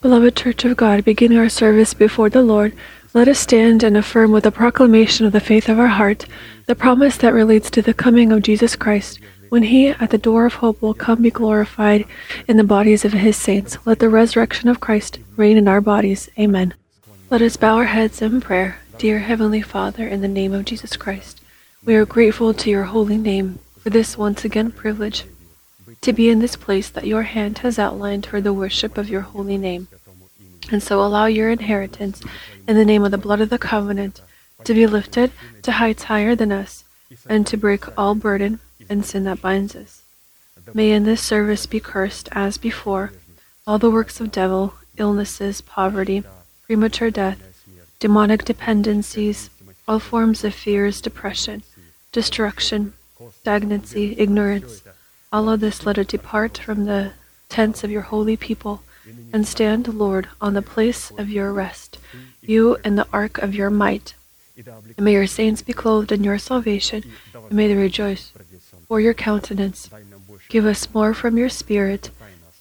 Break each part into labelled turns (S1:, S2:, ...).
S1: Beloved Church of God, beginning our service before the Lord, let us stand and affirm with the proclamation of the faith of our heart the promise that relates to the coming of Jesus Christ. When he at the door of hope will come be glorified in the bodies of his saints, let the resurrection of Christ reign in our bodies. Amen. Let us bow our heads in prayer. Dear Heavenly Father, in the name of Jesus Christ, we are grateful to your holy name for this once again privilege to be in this place that your hand has outlined for the worship of your holy name. And so allow your inheritance in the name of the blood of the covenant to be lifted to heights higher than us and to break all burden and sin that binds us. May in this service be cursed as before all the works of devil, illnesses, poverty, premature death, demonic dependencies, all forms of fears, depression, destruction, stagnancy, ignorance. All of this let it depart from the tents of your holy people and stand, Lord, on the place of your rest, you and the ark of your might. And may your saints be clothed in your salvation, and may they rejoice for your countenance. Give us more from your Spirit,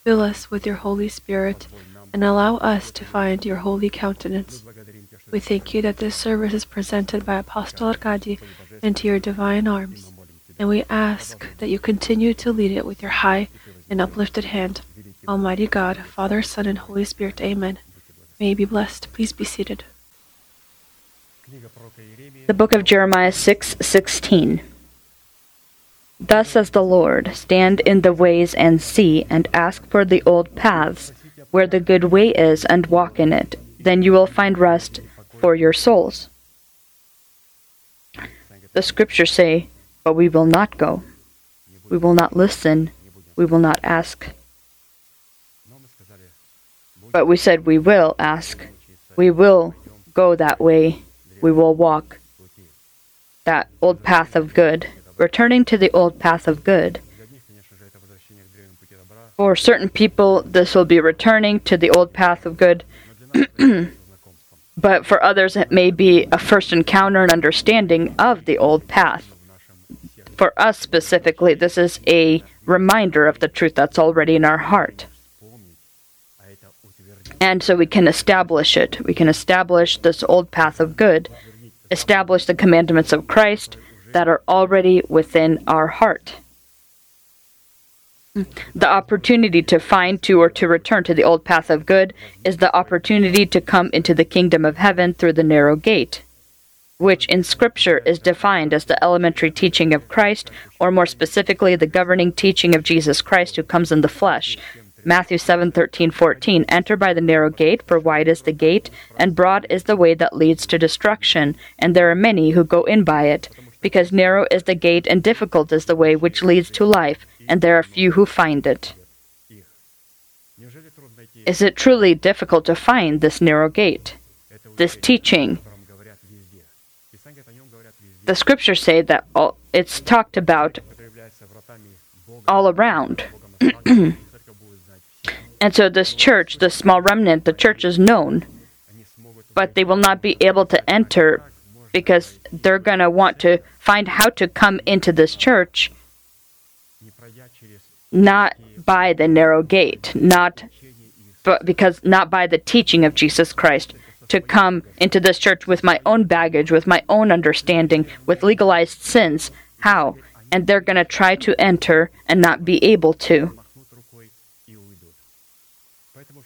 S1: fill us with your Holy Spirit, and allow us to find your holy countenance. We thank you that this service is presented by Apostle Arkady into your divine arms, and we ask that you continue to lead it with your high and uplifted hand. Almighty God, Father, Son, and Holy Spirit, Amen. May you be blessed. Please be seated.
S2: The book of Jeremiah 6:16. Thus says the Lord, stand in the ways and see and ask for the old paths where the good way is and walk in it. Then you will find rest for your souls. The scriptures say, but we will not go. We will not listen. We will not ask. But we said we will ask. We will go that way. We will walk that old path of good, returning to the old path of good. For certain people, this will be returning to the old path of good, but for others, it may be a first encounter and understanding of the old path. For us specifically, this is a reminder of the truth that's already in our heart. And so we can establish it. We can establish this old path of good, establish the commandments of Christ that are already within our heart. The opportunity to find to or to return to the old path of good is the opportunity to come into the kingdom of heaven through the narrow gate, which in Scripture is defined as the elementary teaching of Christ, or more specifically, the governing teaching of Jesus Christ who comes in the flesh. Matthew 7 13, 14. Enter by the narrow gate, for wide is the gate, and broad is the way that leads to destruction, and there are many who go in by it. Because narrow is the gate, and difficult is the way which leads to life, and there are few who find it. Is it truly difficult to find this narrow gate? This teaching? The scriptures say that all, it's talked about all around. And so, this church, the small remnant, the church is known, but they will not be able to enter because they're going to want to find how to come into this church not by the narrow gate, not but because not by the teaching of Jesus Christ to come into this church with my own baggage, with my own understanding, with legalized sins. How? And they're going to try to enter and not be able to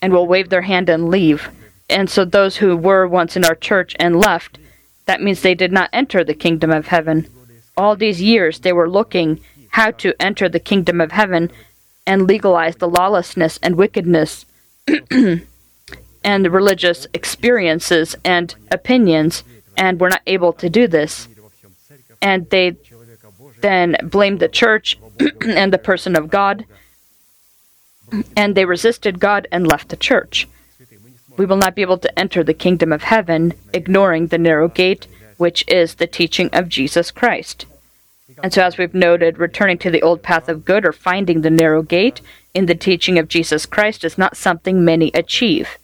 S2: and will wave their hand and leave. And so those who were once in our church and left, that means they did not enter the kingdom of heaven. All these years they were looking how to enter the kingdom of heaven and legalize the lawlessness and wickedness and religious experiences and opinions, and were not able to do this. And they then blamed the church and the person of God and they resisted God and left the church. We will not be able to enter the kingdom of heaven ignoring the narrow gate, which is the teaching of Jesus Christ. And so, as we've noted, returning to the old path of good or finding the narrow gate in the teaching of Jesus Christ is not something many achieve.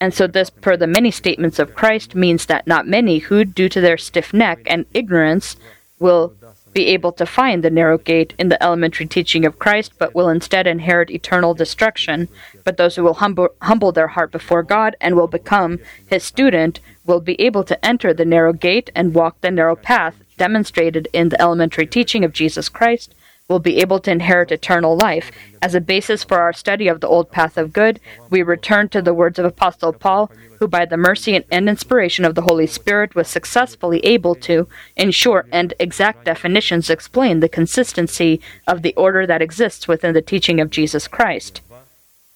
S2: And so, this, per the many statements of Christ, means that not many who, due to their stiff neck and ignorance, will be able to find the narrow gate in the elementary teaching of Christ, but will instead inherit eternal destruction. But those who will humble, humble their heart before God and will become His student will be able to enter the narrow gate and walk the narrow path demonstrated in the elementary teaching of Jesus Christ will be able to inherit eternal life. As a basis for our study of the old path of good, we return to the words of Apostle Paul, who, by the mercy and inspiration of the Holy Spirit, was successfully able to, in short and exact definitions, explain the consistency of the order that exists within the teaching of Jesus Christ.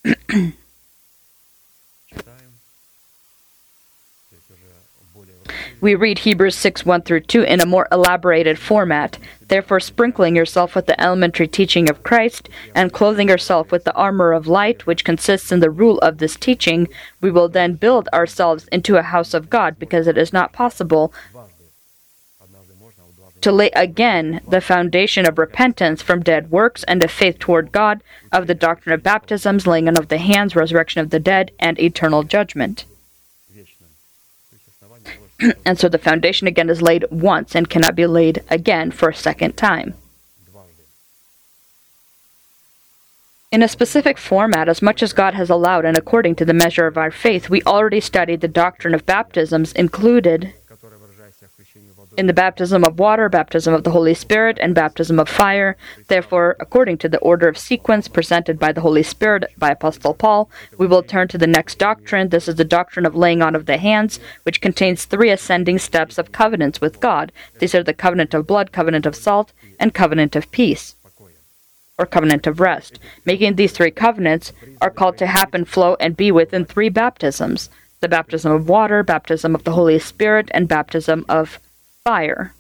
S2: We read Hebrews 6 1 through 2 in a more elaborated format, therefore, sprinkling yourself with the elementary teaching of Christ, and clothing yourself with the armor of light, which consists in the rule of this teaching, we will then build ourselves into a house of God, because it is not possible to lay again the foundation of repentance from dead works and of faith toward God, of the doctrine of baptisms, laying on of the hands, resurrection of the dead, and eternal judgment. And so the foundation again is laid once and cannot be laid again for a second time. In a specific format, as much as God has allowed and according to the measure of our faith, we already studied the doctrine of baptisms included in the baptism of water, baptism of the Holy Spirit, and baptism of fire. Therefore, according to the order of sequence presented by the Holy Spirit by Apostle Paul, we will turn to the next doctrine. This is the doctrine of laying on of the hands, which contains three ascending steps of covenants with God. These are the covenant of blood, covenant of salt, and covenant of peace. Or covenant of rest. Making these three covenants are called to happen, flow, and be within three baptisms the baptism of water, baptism of the Holy Spirit, and baptism of fire.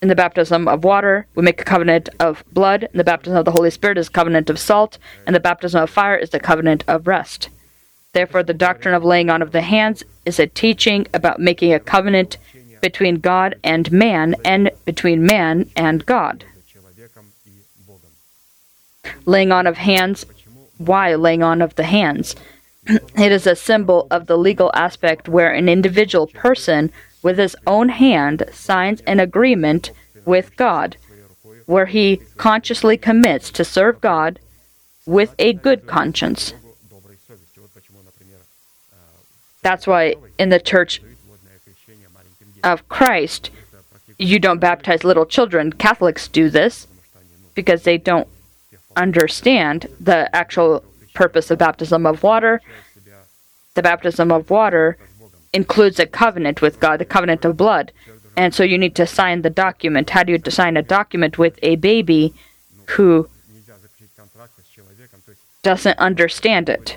S2: In the baptism of water, we make a covenant of blood. In the baptism of the Holy Spirit is covenant of salt. And the baptism of fire is the covenant of rest. Therefore, the doctrine of laying on of the hands is a teaching about making a covenant between God and man and between man and God. Laying on of hands, why laying on of the hands? It is a symbol of the legal aspect where an individual person with his own hand signs an agreement with God, where he consciously commits to serve God with a good conscience. That's why in the church of Christ, you don't baptize little children. Catholics do this because they don't understand the actual purpose of baptism of water. The baptism of water includes a covenant with God, the covenant of blood. And so you need to sign the document. How do you sign a document with a baby who doesn't understand it?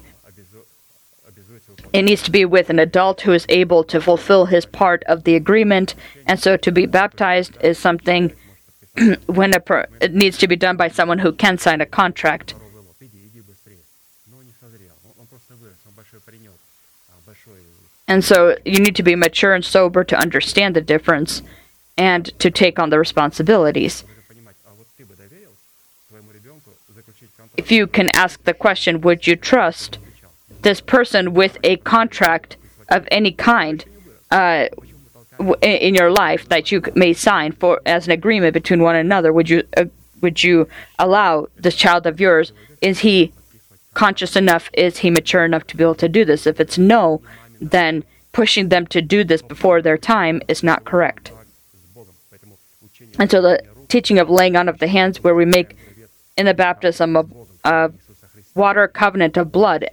S2: It needs to be with an adult who is able to fulfill his part of the agreement. And so to be baptized is something when per- it needs to be done by someone who can sign a contract. And so you need to be mature and sober to understand the difference and to take on the responsibilities. If you can ask the question, would you trust this person with a contract of any kind uh, in your life that you may sign for as an agreement between one another? Would you uh, would you allow this child of yours? Is he conscious enough? Is he mature enough to be able to do this? If it's no, then pushing them to do this before their time is not correct. And so the teaching of laying on of the hands, where we make in the baptism of
S3: a
S2: water covenant of blood,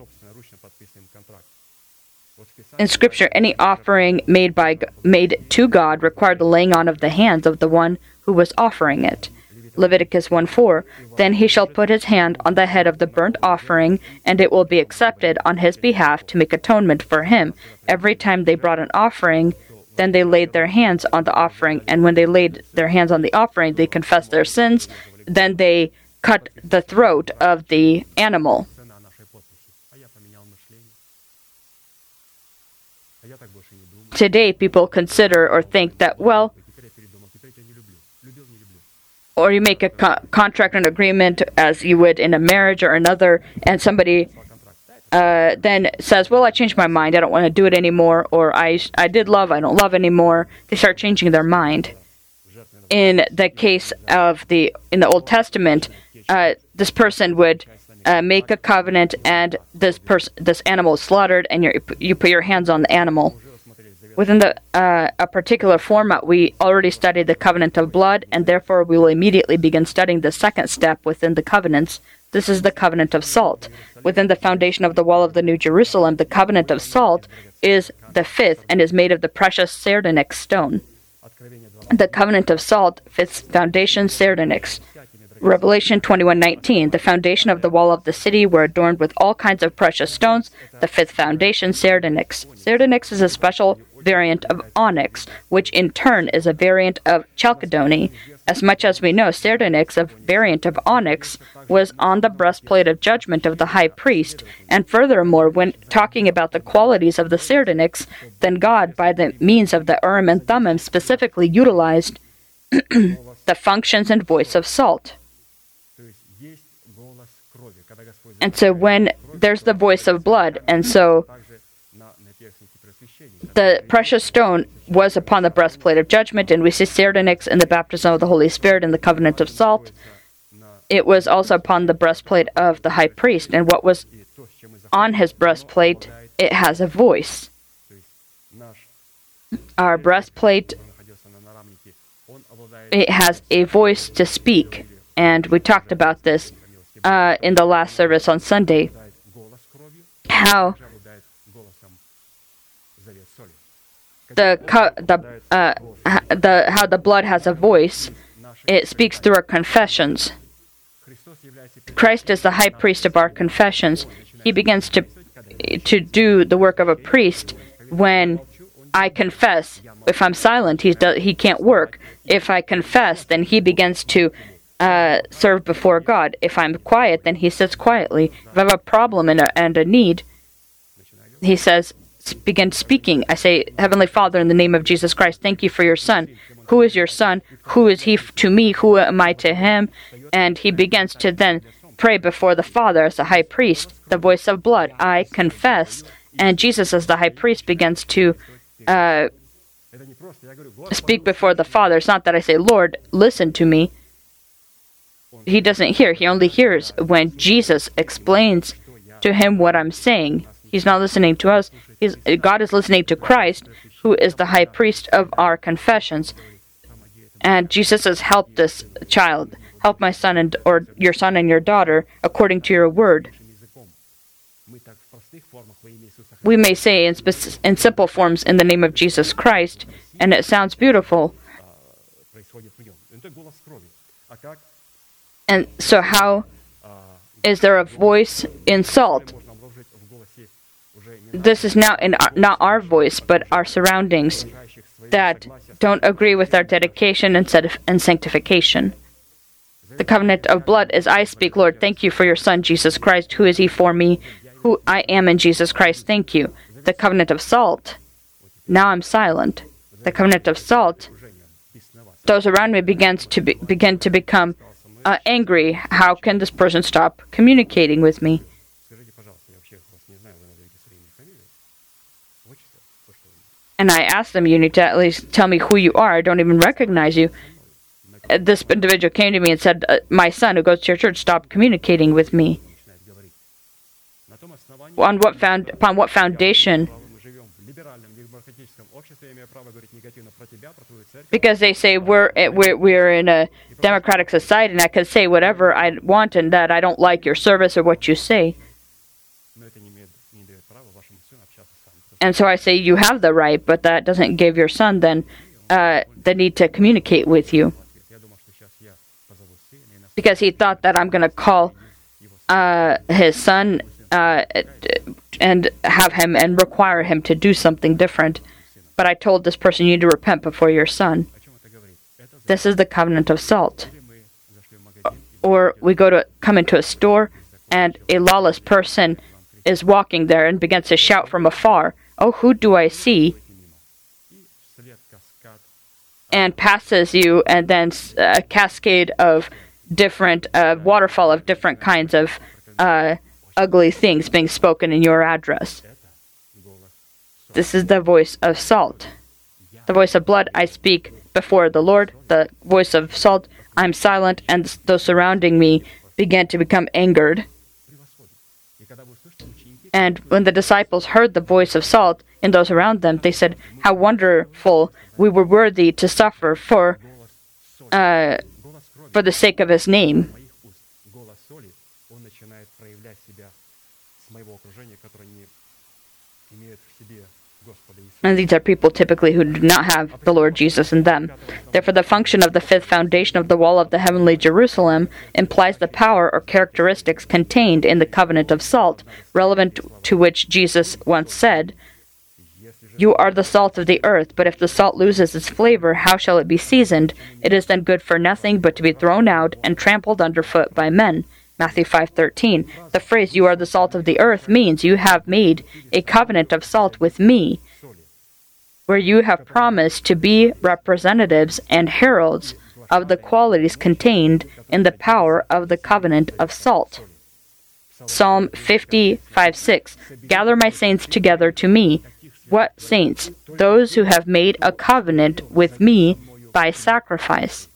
S2: in Scripture, any offering made by made to God required the laying on of the hands of the one who was offering it. Leviticus 1 4, then he shall put his hand on the head of the burnt offering, and it will be accepted on his behalf to make atonement for him. Every time they brought an offering, then they laid their hands on the offering, and when they laid their hands on the offering, they confessed their sins. Then they cut the throat of the animal. Today, people consider or think that, well, or you make a co- contract and agreement as you would in a marriage or another, and somebody uh, then says, "Well, I changed my mind. I don't want to do it anymore," or "I I did love. I don't love anymore." They start changing their mind. In the case of the in the Old Testament, uh, this person would uh, make a covenant, and this person this animal is slaughtered, and you you put your hands on the animal. Within the uh, a particular format, we already studied the covenant of blood, and therefore we will immediately begin studying the second step within the covenants. This is the covenant of salt. Within the foundation of the wall of the New Jerusalem, the covenant of salt is the fifth and is made of the precious sardonyx stone. The covenant of salt, fifth foundation sardonyx. Revelation 21:19 The foundation of the wall of the city were adorned with all kinds of precious stones the fifth foundation sardonyx sardonyx is a special variant of onyx, which in turn is a variant of chalcedony. As much as we know, sardonyx, a variant of onyx, was on the breastplate of judgment of the high priest, and furthermore, when talking about the qualities of the sardonyx, then God, by the means of the Urim and Thummim, specifically utilized the functions and voice of salt. And so when there's the voice of blood, and so the precious stone was upon the breastplate of judgment, and we see sardonyx in the baptism of the Holy Spirit and the covenant of salt. It was also upon the breastplate of the high priest, and what was on his breastplate, it has a voice. Our breastplate, it has a voice to speak, and we talked about this uh, in the last service on Sunday. How the the uh, the how the blood has a voice. It speaks through our confessions. Christ is the high priest of our confessions. He begins to to do the work of a priest when I confess. If I'm silent, he's he can't work. If I confess, then he begins to uh, serve before God. If I'm quiet, then he sits quietly. If I have a problem and a, and a need, he says, Begins speaking. I say, Heavenly Father, in the name of Jesus Christ, thank you for your son. Who is your son? Who is he to me? Who am I to him? And he begins to then pray before the Father as a high priest, the voice of blood. I confess. And Jesus, as the high priest, begins to uh, speak before the Father. It's not that I say, Lord, listen to me. He doesn't hear, he only hears when Jesus explains to him what I'm saying. He's not listening to us. He's, God is listening to Christ, who is the high priest of our confessions. And Jesus says, Help this child, help my son and or your son and your daughter according to your word. We may say in, in simple forms, in the name of Jesus Christ, and it sounds beautiful. And so, how is there a voice in salt? this is now in our, not our voice, but our surroundings that don't agree with our dedication and sanctification. The covenant of blood is I speak, Lord, thank you for your Son, Jesus Christ. Who is he for me? Who I am in Jesus Christ, thank you. The covenant of salt, now I'm silent. The covenant of salt, those around me begins to be, begin to become uh, angry. How can this person stop communicating with me? and I asked them, you need to at least tell me who you are. I don't even recognize you. Uh, this individual came to me and said, uh, My son, who goes to your church, stopped communicating with me. On what found, upon what foundation? Because they say we're, eh, we're, we're in a democratic society and I can say whatever I want and that I don't like your service or what you say. And so I say you have the right, but that doesn't give your son then uh, the need to communicate with you. Because he thought that I'm going to call uh, his son uh, and have him and require him to do something different. But I told this person, you need to repent before your son. This is the covenant of salt. Or we go to come into a store and a lawless person is walking there and begins to shout from afar Oh, who do I see? And passes you, and then a cascade of different, uh, waterfall of different kinds of uh, ugly things being spoken in your address. This is the voice of salt. The voice of blood I speak before the Lord, the voice of salt I'm silent, and those surrounding me begin to become angered. And when the disciples heard the voice of salt in those around them, they said, How wonderful we were worthy to suffer for, uh, for the sake of his name. And these are people typically who do not have the Lord Jesus in them. Therefore, the function of the fifth foundation of the wall of the heavenly Jerusalem implies the power or characteristics contained in the covenant of salt, relevant to which Jesus once said, You are the salt of the earth, but if the salt loses its flavor, how shall it be seasoned? It is then good for nothing but to be thrown out and trampled underfoot by men. Matthew 5:13. The phrase you are the salt of the earth means you have made a covenant of salt with me where you have promised to be representatives and heralds of the qualities contained in the power of the covenant of salt. Psalm 55 6 Gather my saints together to me. What saints? Those who have made a covenant with me by sacrifice.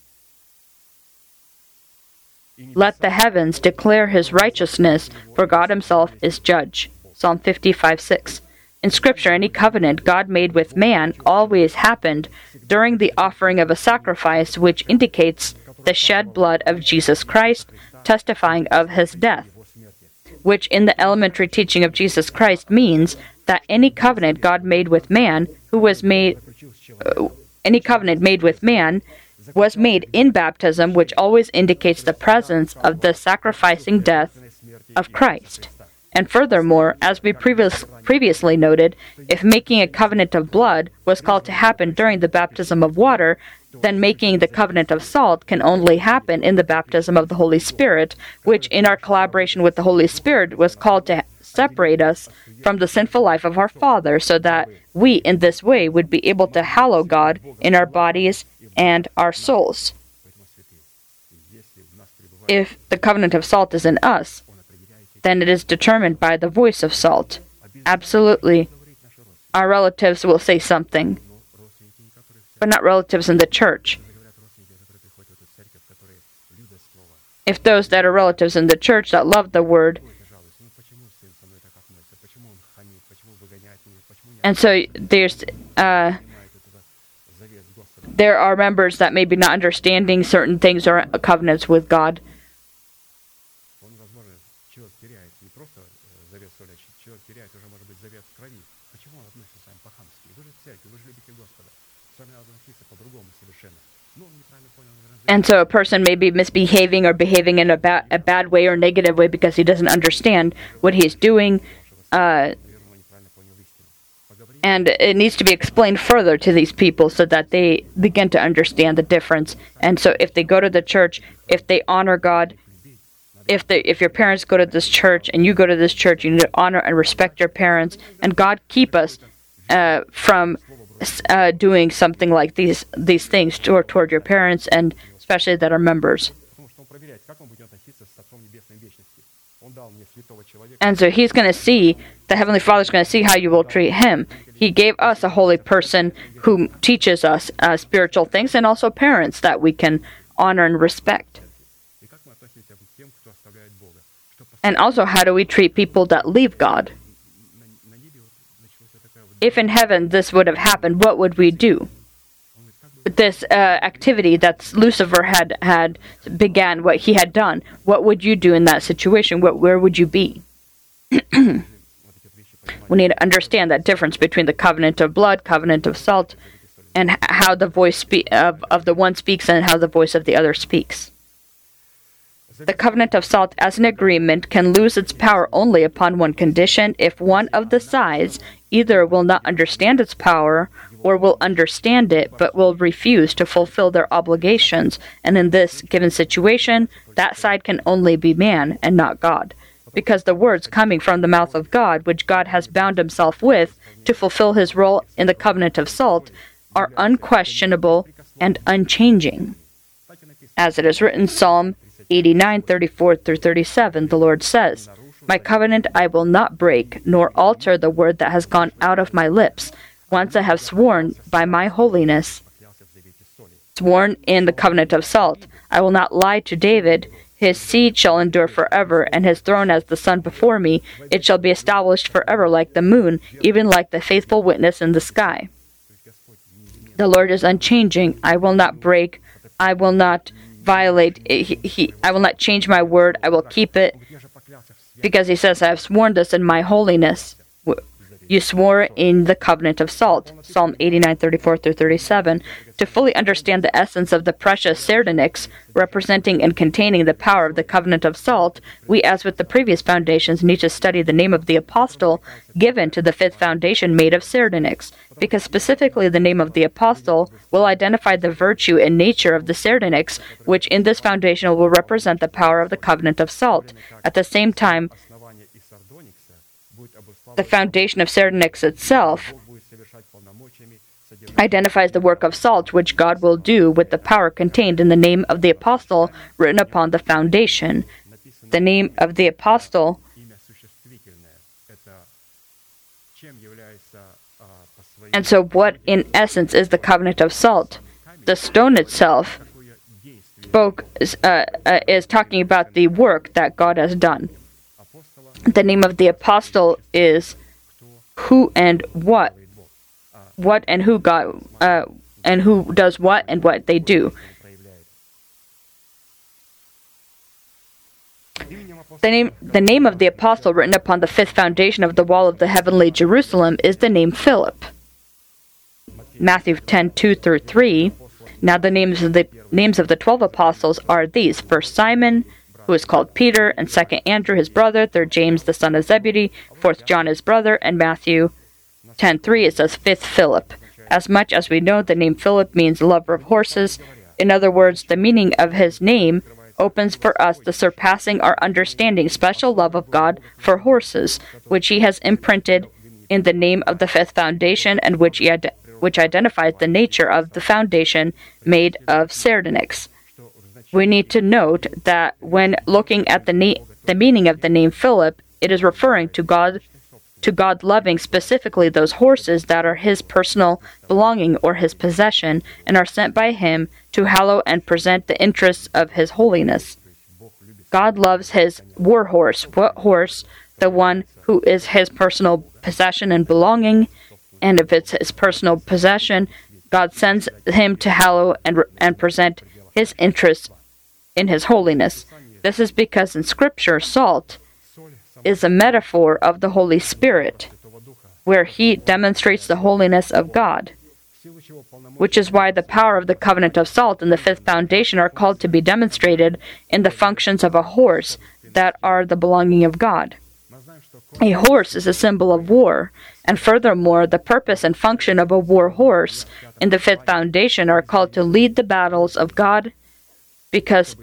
S2: Let the heavens declare his righteousness, for God himself is judge. Psalm 55 6. In Scripture, any covenant God made with man always happened during the offering of a sacrifice, which indicates the shed blood of Jesus Christ, testifying of his death, which in the elementary teaching of Jesus Christ means that any covenant God made with man, who was made, uh, any covenant made with man, was made in baptism, which always indicates the presence of the sacrificing death of Christ. And furthermore, as we previous, previously noted, if making a covenant of blood was called to happen during the baptism of water, then making the covenant of salt can only happen in the baptism of the Holy Spirit, which in our collaboration with the Holy Spirit was called to separate us from the sinful life of our father, so that we in this way would be able to hallow God in our bodies and our souls. If the covenant of salt is in us, then it is determined by the voice of salt. Absolutely. Our relatives will say something, but not relatives in the church. If those that are relatives in the church that love the word, and so there's uh, there are members that may be not understanding certain things or covenants with God. and so a person may be misbehaving or behaving in a, ba- a bad way or negative way because he doesn't understand what he's doing. Uh, and it needs to be explained further to these people so that they begin to understand the difference. And so if they go to the church, if they honor God, if they if your parents go to this church and you go to this church, you need to honor and respect your parents. And God keep us uh, from uh, doing something like these these things toward toward your parents and especially that are members. And so he's going to see, the Heavenly Father's going to see how you will treat him. He gave us a holy person who teaches us uh, spiritual things and also parents that we can honor and respect. And also, how do we treat people that leave God? If in heaven this would have happened, what would we do? this uh, activity that Lucifer had had began, what he had done, what would you do in that situation? What where would you be? we need to understand that difference between the covenant of blood, covenant of salt, and how the voice spe- of of the one speaks and how the voice of the other speaks. The covenant of salt as an agreement can lose its power only upon one condition if one of the sides either will not understand its power or will understand it but will refuse to fulfill their obligations. And in this given situation, that side can only be man and not God. Because the words coming from the mouth of God, which God has bound himself with to fulfill his role in the covenant of salt, are unquestionable and unchanging. As it is written, Psalm 89, 34 through 37, the Lord says, My covenant I will not break, nor alter the word that has gone out of my lips once I have sworn by my holiness, sworn in the covenant of salt, I will not lie to David. His seed shall endure forever, and his throne as the sun before me. It shall be established forever like the moon, even like the faithful witness in the sky. The Lord is unchanging. I will not break. I will not violate. He, he, I will not change my word. I will keep it. Because he says, I have sworn this in my holiness you swore in the covenant of salt. Psalm 89, 34 through 37. To fully understand the essence of the precious sardonyx, representing and containing the power of the covenant of salt, we, as with the previous foundations, need to study the name of the apostle given to the fifth foundation made of sardonyx, because specifically the name of the apostle will identify the virtue and nature of the sardonyx, which in this foundation will represent the power of the covenant of salt. At the same time, the foundation of Sardonyx itself identifies the work of salt which God will do with the power contained in the name of the apostle written upon the foundation. The name of the apostle And so, what in essence is the covenant of salt? The stone itself spoke uh, uh, is talking about the work that God has done the name of the apostle is who and what, what and who God, uh, and who does what and what they do. The name, the name of the apostle written upon the fifth foundation of the wall of the heavenly Jerusalem is the name Philip. Matthew 10 2 through 3. Now the names of the names of the twelve apostles are these: first Simon, who is called Peter, and second Andrew his brother, third James the son of Zebedee, fourth John his brother, and Matthew 10 3 it says fifth Philip. As much as we know, the name Philip means lover of horses. In other words, the meaning of his name opens for us the surpassing our understanding special love of God for horses, which he has imprinted in the name of the fifth foundation and which ide- which identifies the nature of the foundation made of sardonyx we need to note that when looking at the, na- the meaning of the name Philip, it is referring to God to God loving specifically those horses that are his personal belonging or his possession and are sent by him to hallow and present the interests of his holiness. God loves his war horse. What horse? The one who is his personal possession and belonging. And if it's his personal possession, God sends him to hallow and, and present his interests in his holiness. This is because in Scripture, salt is a metaphor of the Holy Spirit, where he demonstrates the holiness of God, which is why the power of the covenant of salt and the fifth foundation are called to be demonstrated in the functions of a horse that are the belonging of God. A horse is a symbol of war, and furthermore, the purpose and function of a war horse in the fifth foundation are called to lead the battles of God because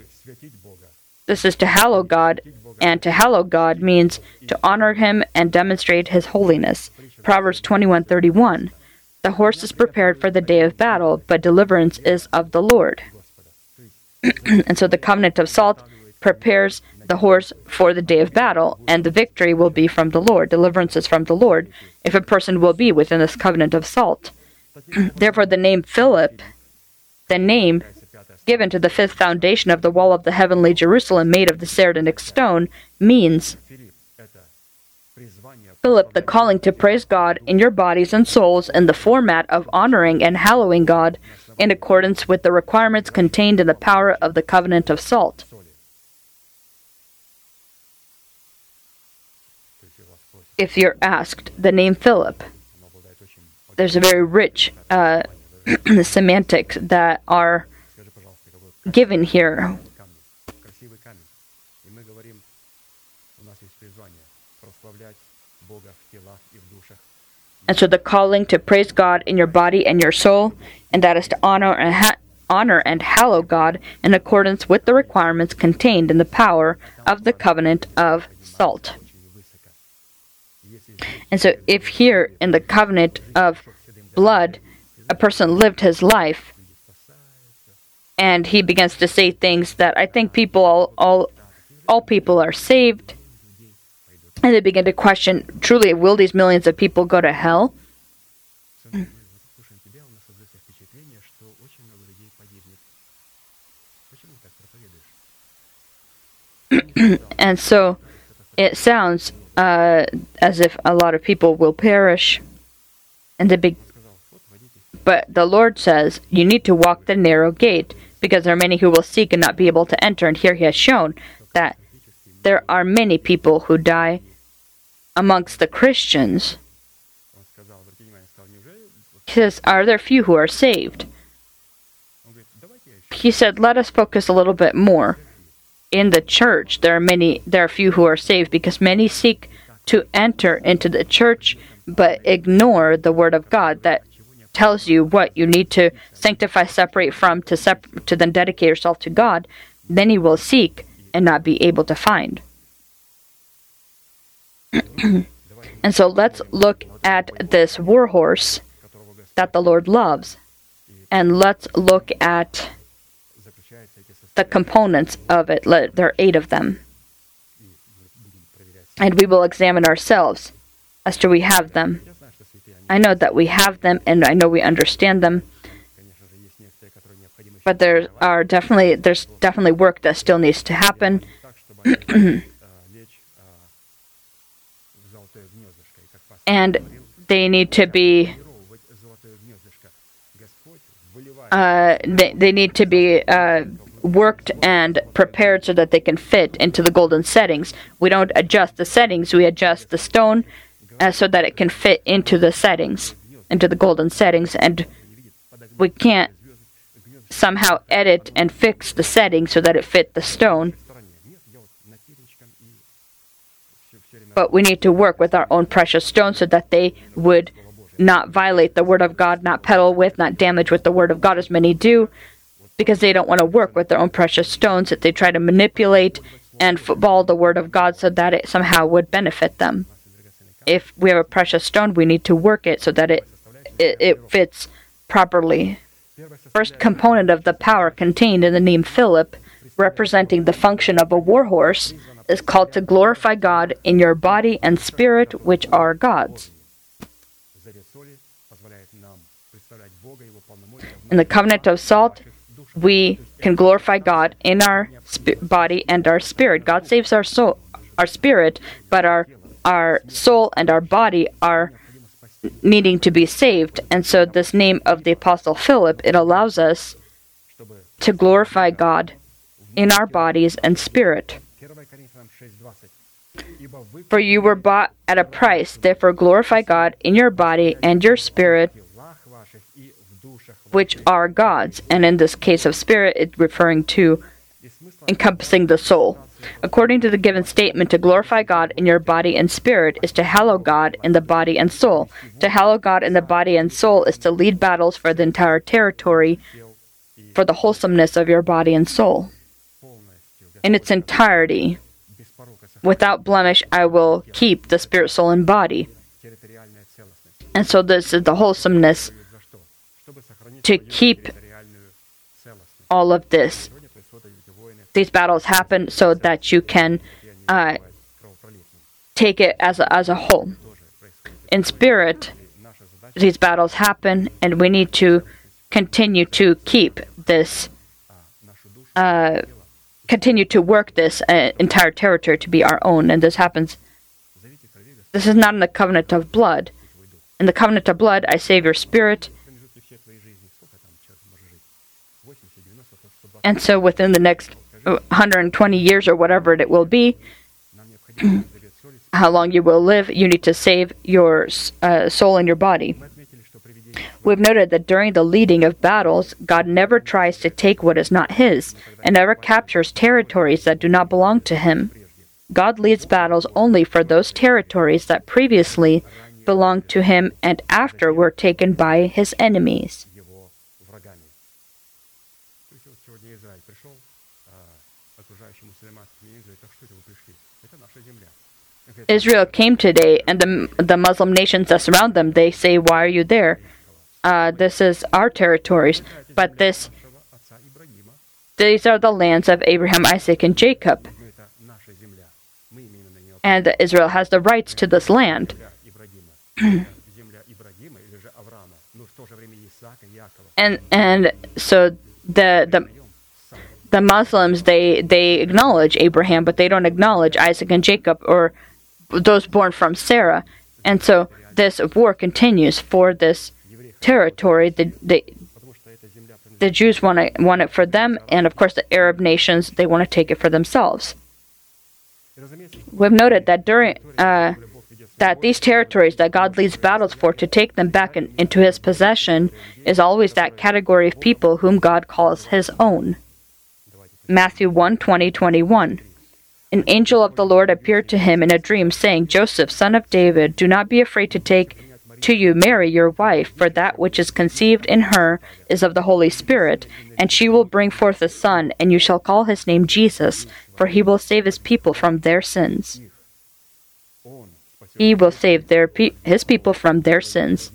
S2: this is to hallow God, and to hallow God means to honor him and demonstrate his holiness. Proverbs 21:31. The horse is prepared for the day of battle, but deliverance is of the Lord. and so the covenant of salt prepares the horse for the day of battle, and the victory will be from the Lord. Deliverance is from the Lord, if a person will be within this covenant of salt. Therefore, the name Philip, the name given to the fifth foundation of the wall of the heavenly Jerusalem made of the sardonyx stone means Philip, the calling to praise God in your bodies and souls in the format of honoring and hallowing God in accordance with the requirements contained in the power of the covenant of salt. If you're asked, the name Philip, there's a very rich uh, semantics that are given here. And so the calling to praise God in your body and your soul, and that is to honor and ha- honor and hallow God in accordance with the requirements contained in the power of the covenant of salt. And so if here in the covenant of blood a person lived his life and he begins to say things that I think people all all, all people are saved, and they begin to question: Truly, will these millions of people go to hell? and so it sounds uh, as if a lot of people will perish. And the big, but the Lord says you need to walk the narrow gate because there are many who will seek and not be able to enter. And here he has shown that there are many people who die amongst the Christians. He says, Are there few who are saved? He said, Let us focus a little bit more. In the church, there are many, there are few who are saved because many seek to enter into the church but ignore the word of God that tells you what you need to sanctify, separate from, to sep- to then dedicate yourself to God, then you will seek and not be able to find. and so let's look at this
S3: warhorse
S2: that the Lord loves, and let's look at the components of it. There are eight of them. And we will examine ourselves as to we have them. I know that we have them and I know we understand them. But there are definitely there's definitely work that still needs to happen. and they need to be uh, they, they need to be uh, worked and prepared so that they can fit into the golden settings. We don't adjust the settings, we adjust the stone uh, so that it can fit into the settings, into the golden settings, and we can't somehow edit and fix the setting so that it fit the stone. But we need to work with our own precious stones so that they would not violate the word of God, not peddle with, not damage with the word of God as many do, because they don't want to work with their own precious stones that they try to manipulate and football the word of God so that it somehow would benefit them if we have a precious stone, we need to work it so that it, it, it fits properly. First component of the power contained in the name Philip, representing the function of a warhorse, is called to glorify God in your body and spirit, which are God's. In the covenant of salt, we can glorify God in our sp- body and our spirit. God saves our soul, our spirit, but our our soul and our body are needing to be saved. And so, this name of the Apostle Philip, it allows us to glorify God in our bodies and spirit. For you were bought at a price, therefore glorify God in your body and your spirit, which are God's. And in this case of spirit, it's referring to encompassing the soul according to the given statement, to glorify God in your body and spirit is to hallow God in the body and soul. To hallow God in the body and soul is to lead battles for the entire territory for the wholesomeness of your body and soul. In its entirety, without blemish, I will keep the spirit, soul, and body. And so, this is the wholesomeness to keep all of this these battles happen so that you can uh, take it as a, as a whole. In spirit, these battles happen, and we need to continue to keep this, uh, continue to work this uh, entire territory to be our own. And this happens. This is not in the covenant of blood. In the covenant of blood, I save your spirit. And so within the next 120 years or whatever it will be, how long you will live, you need to save your uh, soul and your body. We've noted that during the leading of battles, God never tries to take what is not His and never captures territories that do not belong to Him. God leads battles only for those territories that previously belonged to Him and after were taken by His enemies. Israel came today and the, the Muslim nations that surround them, they say, Why are you there? Uh, this is our territories. But this, these are the lands of Abraham, Isaac, and Jacob. And Israel has the rights to this land. and and so the the the Muslims they they acknowledge Abraham, but they don't acknowledge Isaac and Jacob or those born from Sarah. And so this war continues for this territory. The, the, the Jews want it, want it for them, and of course, the Arab nations, they want to take it for themselves. We've noted that during uh, that these territories that God leads battles for to take them back in, into His possession is always that category of people whom God calls His own. Matthew 1 20, 21 an angel of the Lord appeared to him in a dream, saying, Joseph, son of David, do not be afraid to take to you Mary, your wife, for that which is conceived in her is of the Holy Spirit, and she will bring forth a son, and you shall call his name Jesus, for he will save his people from their sins. He will save their pe- his people from their sins.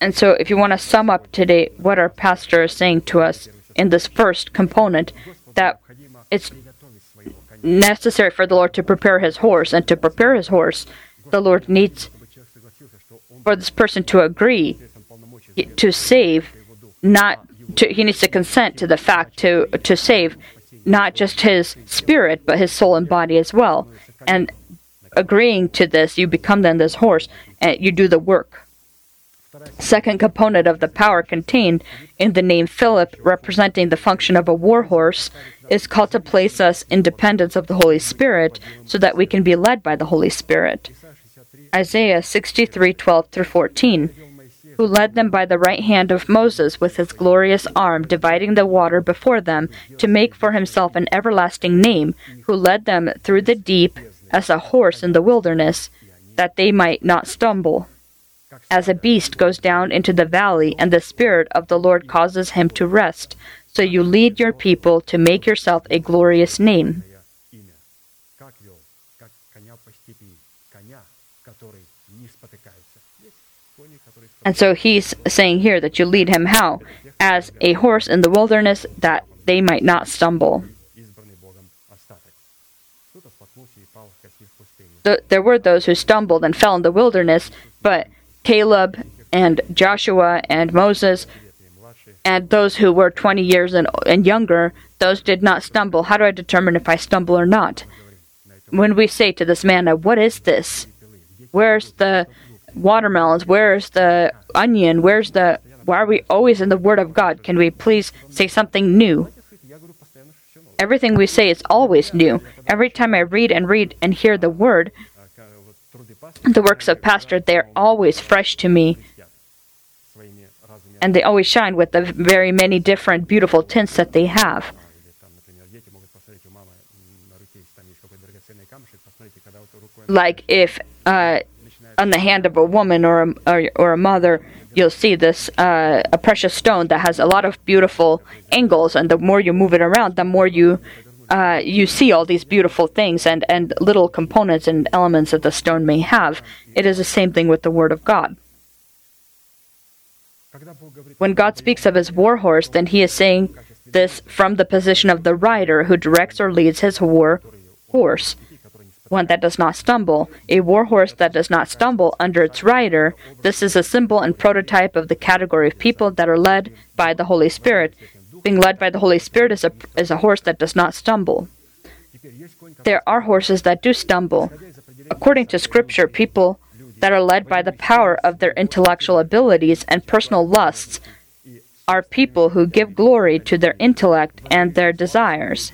S2: And so, if you want to sum up today what our pastor is saying to us, in this first component that it's necessary for the Lord to prepare his horse, and to prepare his horse, the Lord needs for this person to agree to save, not to, he needs to consent to the fact to to save not just his spirit but his soul and body as well. And agreeing to this, you become then this horse, and you do the work. Second component of the power contained in the name Philip, representing the function of a war horse, is called to place us in dependence of the Holy Spirit so that we can be led by the Holy Spirit. Isaiah 63 12 through 14 who led them by the right hand of Moses with his glorious arm, dividing the water before them, to make for himself an everlasting name, who led them through the deep as a horse in the wilderness, that they might not stumble as a beast goes down into the valley, and the Spirit of the Lord causes him to rest. So you lead your people to make yourself a glorious name. And so he's saying here that you lead him how? As a horse in the wilderness, that they might not stumble. there were those who stumbled and fell in the wilderness, but Caleb and Joshua and Moses and those who were 20 years and, and younger, those did not stumble. How do I determine if I stumble or not? When we say to this man, What is this? Where's the watermelons? Where's the onion? Where's the. Why are we always in the Word of God? Can we please say something new? Everything we say is always new. Every time I read and read and hear the Word, the works of pastor, they're always fresh to me. And they always shine with the very many different beautiful tints that they have. Like if uh, on the hand of a woman or a, or, or a mother, you'll see this uh, a precious stone that has a lot of beautiful angles, and the more you move it around, the more you uh, you see all these beautiful things and, and little components and elements that the stone may have. It is the same thing with the Word of God. When God speaks of his war horse, then he is saying this from the position of the rider who directs or leads his war horse, one that does not stumble. A war horse that does not stumble under its rider, this is a symbol and prototype of the category of people that are led by the Holy Spirit being led by the Holy Spirit is a, is a horse that does not stumble. There are horses that do stumble. According to Scripture, people that are led by the power of their intellectual abilities and personal lusts are people who give glory to their intellect and their desires.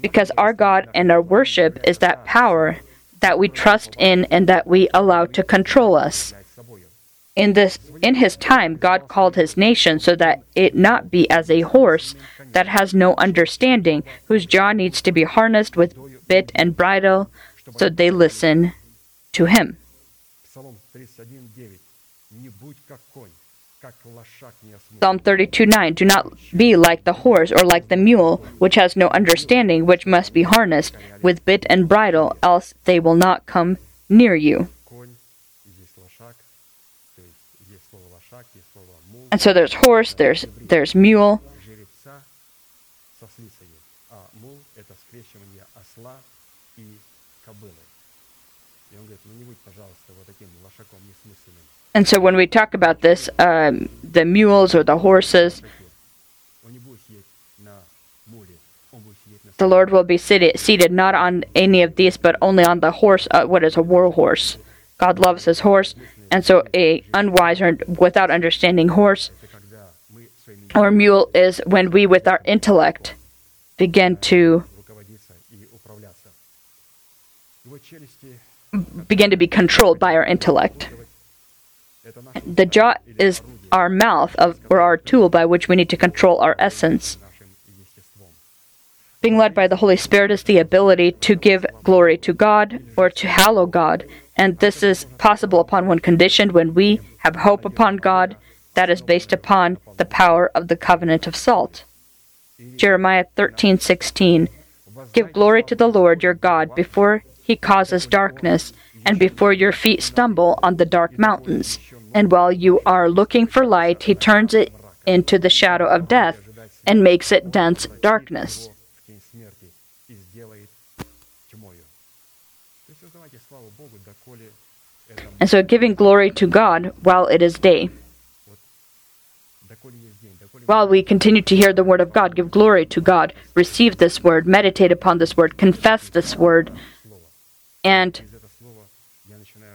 S2: Because our God and our worship is that power that we trust in and that we allow to control us. In this in his time God called his nation so that it not be as a horse that has no understanding, whose jaw needs to be harnessed with bit and bridle, so they listen to him. Psalm 32:9 Do not be like the horse or like the mule which has no understanding which must be harnessed with bit and bridle else they will not come near you. And so there's horse, there's there's mule. And so when we talk about this, um, the mules or the horses, the Lord will be seated, seated not on any of these, but only on the horse, uh, what is a war horse. God loves his horse, and so a unwise or without understanding horse or mule is when we with our intellect begin to begin to be controlled by our intellect. The jaw is our mouth of, or our tool by which we need to control our essence. Being led by the Holy Spirit is the ability to give glory to God or to hallow God and this is possible upon one condition when we have hope upon God that is based upon the power of the covenant of salt. Jeremiah 13:16 Give glory to the Lord your God before he causes darkness and before your feet stumble on the dark mountains. And while you are looking for light, he turns it into the shadow of death and makes it dense darkness. and so giving glory to God while it is day. While we continue to hear the word of God, give glory to God, receive this word, meditate upon this word, confess this word, and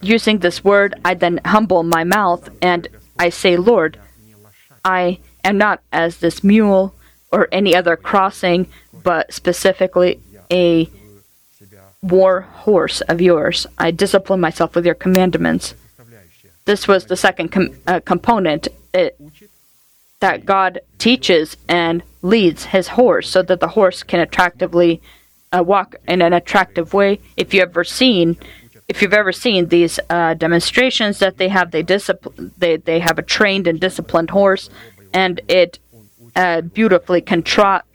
S2: using this word, I then humble my mouth and I say, Lord, I am not as this mule or any other crossing, but specifically a war horse of yours. I discipline myself with your commandments. This was the second com- uh, component it, that God teaches and leads his horse so that the horse can attractively uh, walk in an attractive way. If you ever seen, if you've ever seen these uh, demonstrations that they have, they discipline, they they have a trained and disciplined horse, and it uh, beautifully
S3: can trot.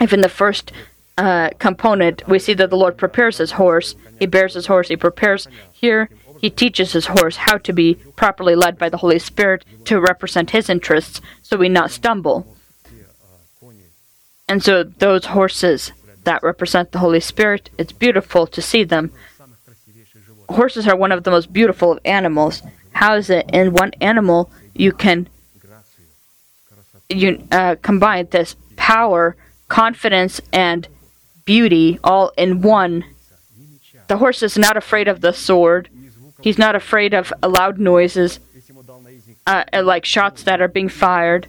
S2: If in the first uh, component, we see that the Lord prepares his horse. He bears his horse. He prepares. Here, he teaches his horse how to be properly led by the Holy Spirit to represent his interests so we not stumble. And so, those horses that represent the Holy Spirit, it's beautiful to see them. Horses are one of the most beautiful of animals. How is it in one animal you can you uh, combine this power, confidence, and beauty all in one. The horse is not afraid of the sword. He's not afraid of loud noises,
S3: uh,
S2: uh, like shots that are being fired.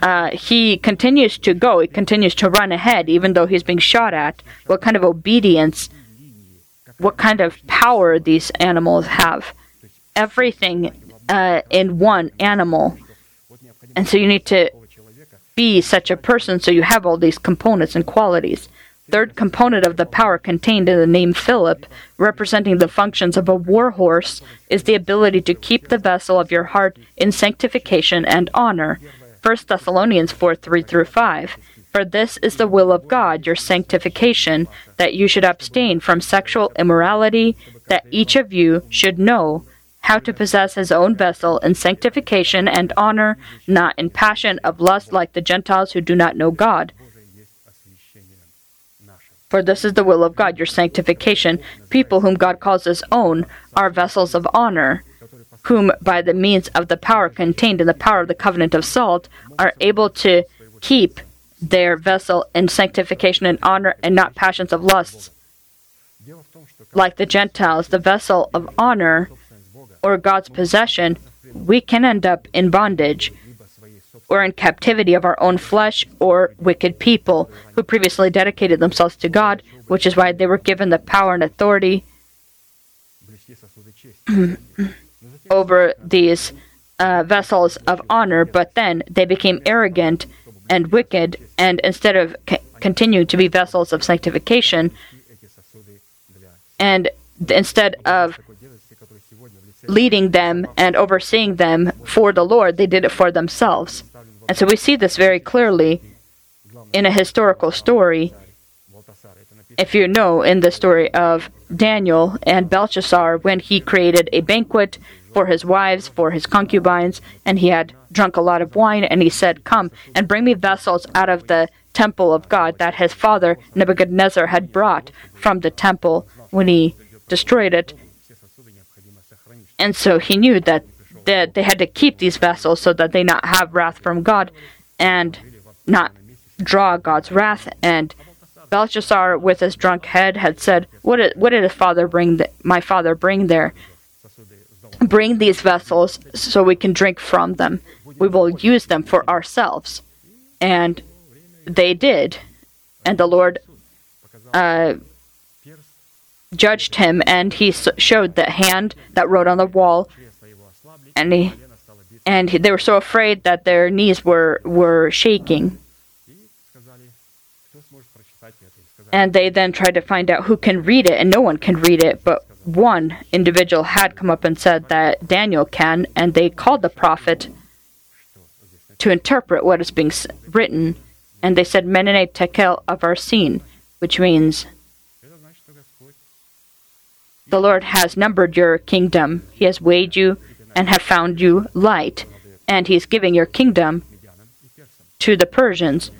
S2: Uh, he continues to go. He continues to run ahead, even though he's being shot at. What kind of obedience? What kind of power these animals have? Everything uh, in one animal. And so you need to be such a person so you have all these components and qualities. Third component of the power contained in the name Philip, representing the functions of a war horse, is the ability to keep the vessel of your heart in sanctification and honor. 1 Thessalonians 4 3 through 5. For this is the will of God, your sanctification, that you should abstain from sexual immorality, that each of you should know how to possess his own vessel in sanctification and honor, not in passion of lust like the Gentiles who do not know God. For this is the will of God, your sanctification. People whom God calls his own are vessels of honor, whom by the means of the power contained in the power of the covenant of salt are able to keep their vessel in sanctification and honor and not passions of lusts. Like the Gentiles, the vessel of honor or God's possession, we can end up in bondage or in captivity of our own flesh or wicked people who previously dedicated themselves to God, which is why they were given the power and authority over these uh, vessels of honor, but then they became arrogant and wicked, and instead of c- continuing to be vessels of sanctification, and instead of leading them and overseeing them for the Lord, they did it for themselves. And so we see this very clearly in a historical story. If you know, in the story of Daniel and Belshazzar, when he created a banquet for his wives, for his concubines, and he had drunk a lot of wine, and he said, Come and bring me vessels out of the temple of God that his father Nebuchadnezzar had brought from the temple when he destroyed it. And so he knew that that they had to keep these vessels so that they not have wrath from God and not draw God's wrath. And Belshazzar, with his drunk head, had said, "What did, what did his father bring? Th- my father bring there? Bring these vessels so we can drink from them. We will use them for ourselves." And they did, and the Lord uh, judged him, and he showed the hand that wrote on the wall and he, and they were so afraid that their knees were were shaking. And they then tried to find out who can read it, and no one can read it, but one individual had come up and said that Daniel can, and they called the prophet to interpret what is being written, and they said Menene Tekel Upharsin, which means the Lord has numbered your kingdom, He has weighed you, and have found you light, and he's giving your kingdom to the Persians.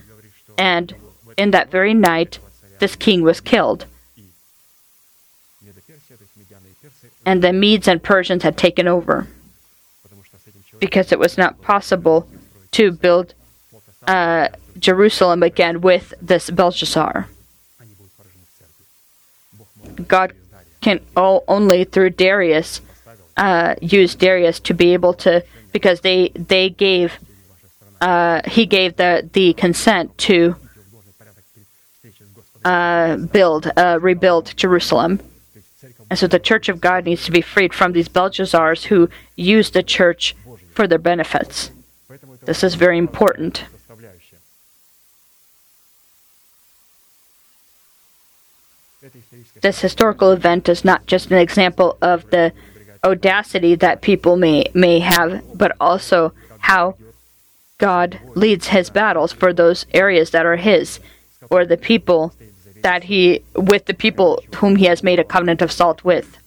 S2: And in that very night, this king was killed. And the Medes and Persians had taken over because it was not possible to build uh, Jerusalem again with this Belshazzar. God can all, only through Darius uh, used Darius to be able to because they they gave uh, he gave the the consent to uh, build uh, rebuild Jerusalem, and so the Church of God needs to be freed from these Belshazzars who use the church for their benefits. This is very important. This historical event is not just an example of the audacity that people may may have, but also how God leads his battles for those areas that are his or the people that he with the people whom he has made a covenant of salt with.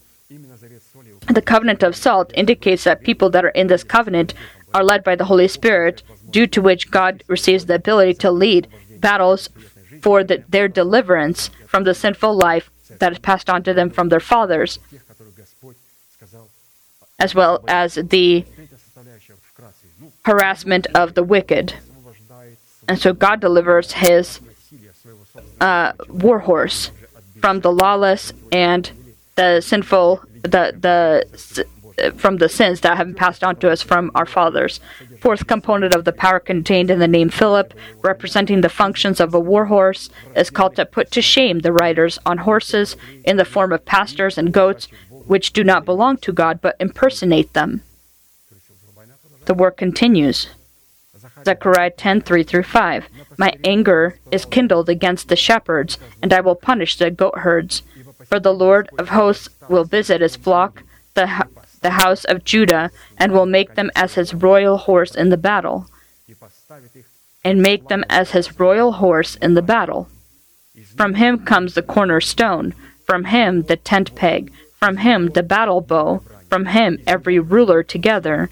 S2: The covenant of salt indicates that people that are in this covenant are led by the Holy Spirit, due to which God receives the ability to lead battles for the, their deliverance from the sinful life that is passed on to them from their fathers, as well as the harassment of the wicked. And so God delivers his uh, warhorse from the lawless and the sinful, the, the, from the sins that have been passed on to us from our fathers. Fourth component of the power contained in the name Philip, representing the functions of a war horse, is called to put to shame the riders on horses in the form of pastors and goats which do not belong to God but impersonate them. The work continues. Zechariah 10 3 through 5. My anger is kindled against the shepherds, and I will punish the goatherds. For the Lord of hosts will visit his flock, the, the house of Judah, and will make them as his royal horse in the battle, and make them as his royal horse in the battle. From him comes the cornerstone, from him the tent peg, from him the battle bow, from him every ruler together.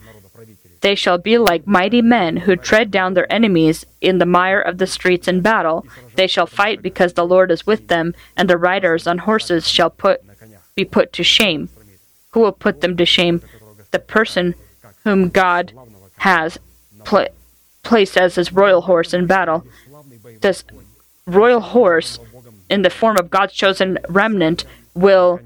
S2: They shall be like mighty men who tread down their enemies in the mire of the streets in battle. They shall fight because the Lord is with them, and the riders on horses shall put, be put to shame. Who will put them to shame? The person whom God has pl- placed as his royal horse in battle. This royal horse, in the form of God's chosen remnant, will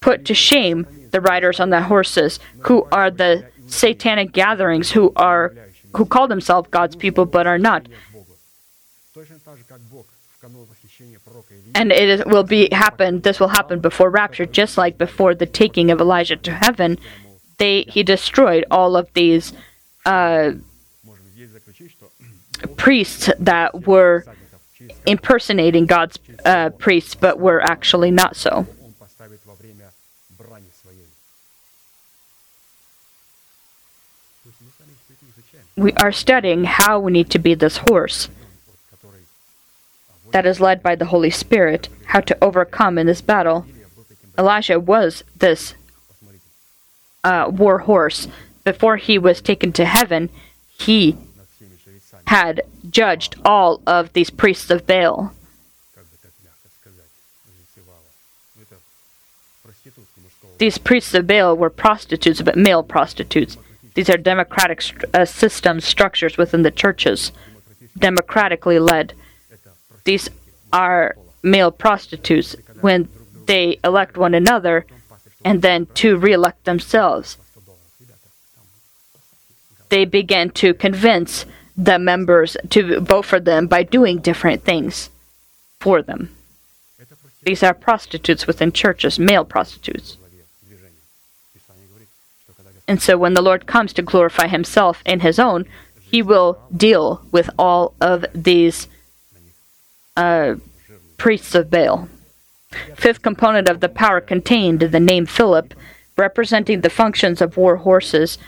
S2: put to shame the riders on the horses, who are the satanic gatherings who are who call themselves God's people but are not. And it will be happen. This will happen before rapture, just like before the taking of Elijah to heaven. They he destroyed all of these uh, priests that were impersonating God's uh, priests, but were actually not so. we are studying how we need to be this horse that is led by the Holy Spirit, how to overcome in this battle. Elijah was this uh, war horse. Before he was taken to heaven, he had judged all of these priests of Baal. These priests of Baal were prostitutes, but male prostitutes. These are democratic st- uh, systems, structures within the churches, democratically led. These are male prostitutes when they elect one another and then to re-elect themselves. They begin to convince the members to vote for them by doing different things for them. These are prostitutes within churches, male prostitutes. And so when the Lord comes to glorify himself in his own, he will deal with all of these uh, priests of Baal. Fifth component of the power contained in the name Philip, representing the functions of war horses,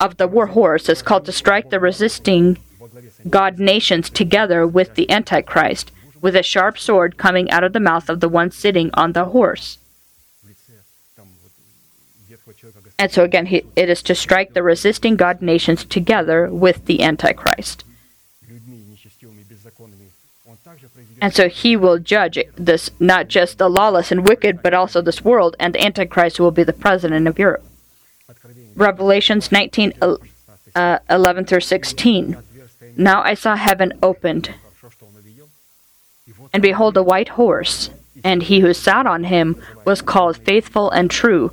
S2: of the war horse, is called to strike the resisting God nations together with the Antichrist, with a sharp sword coming out of the mouth of the one sitting on the horse. And so again, he, it is to strike the resisting God nations together with the Antichrist. And so he will judge this not just the lawless and wicked, but also this world, and the Antichrist will be the president of Europe. Revelations 19 uh, 11 through 16. Now I saw heaven opened, and behold, a white horse, and he who sat on him was called Faithful and True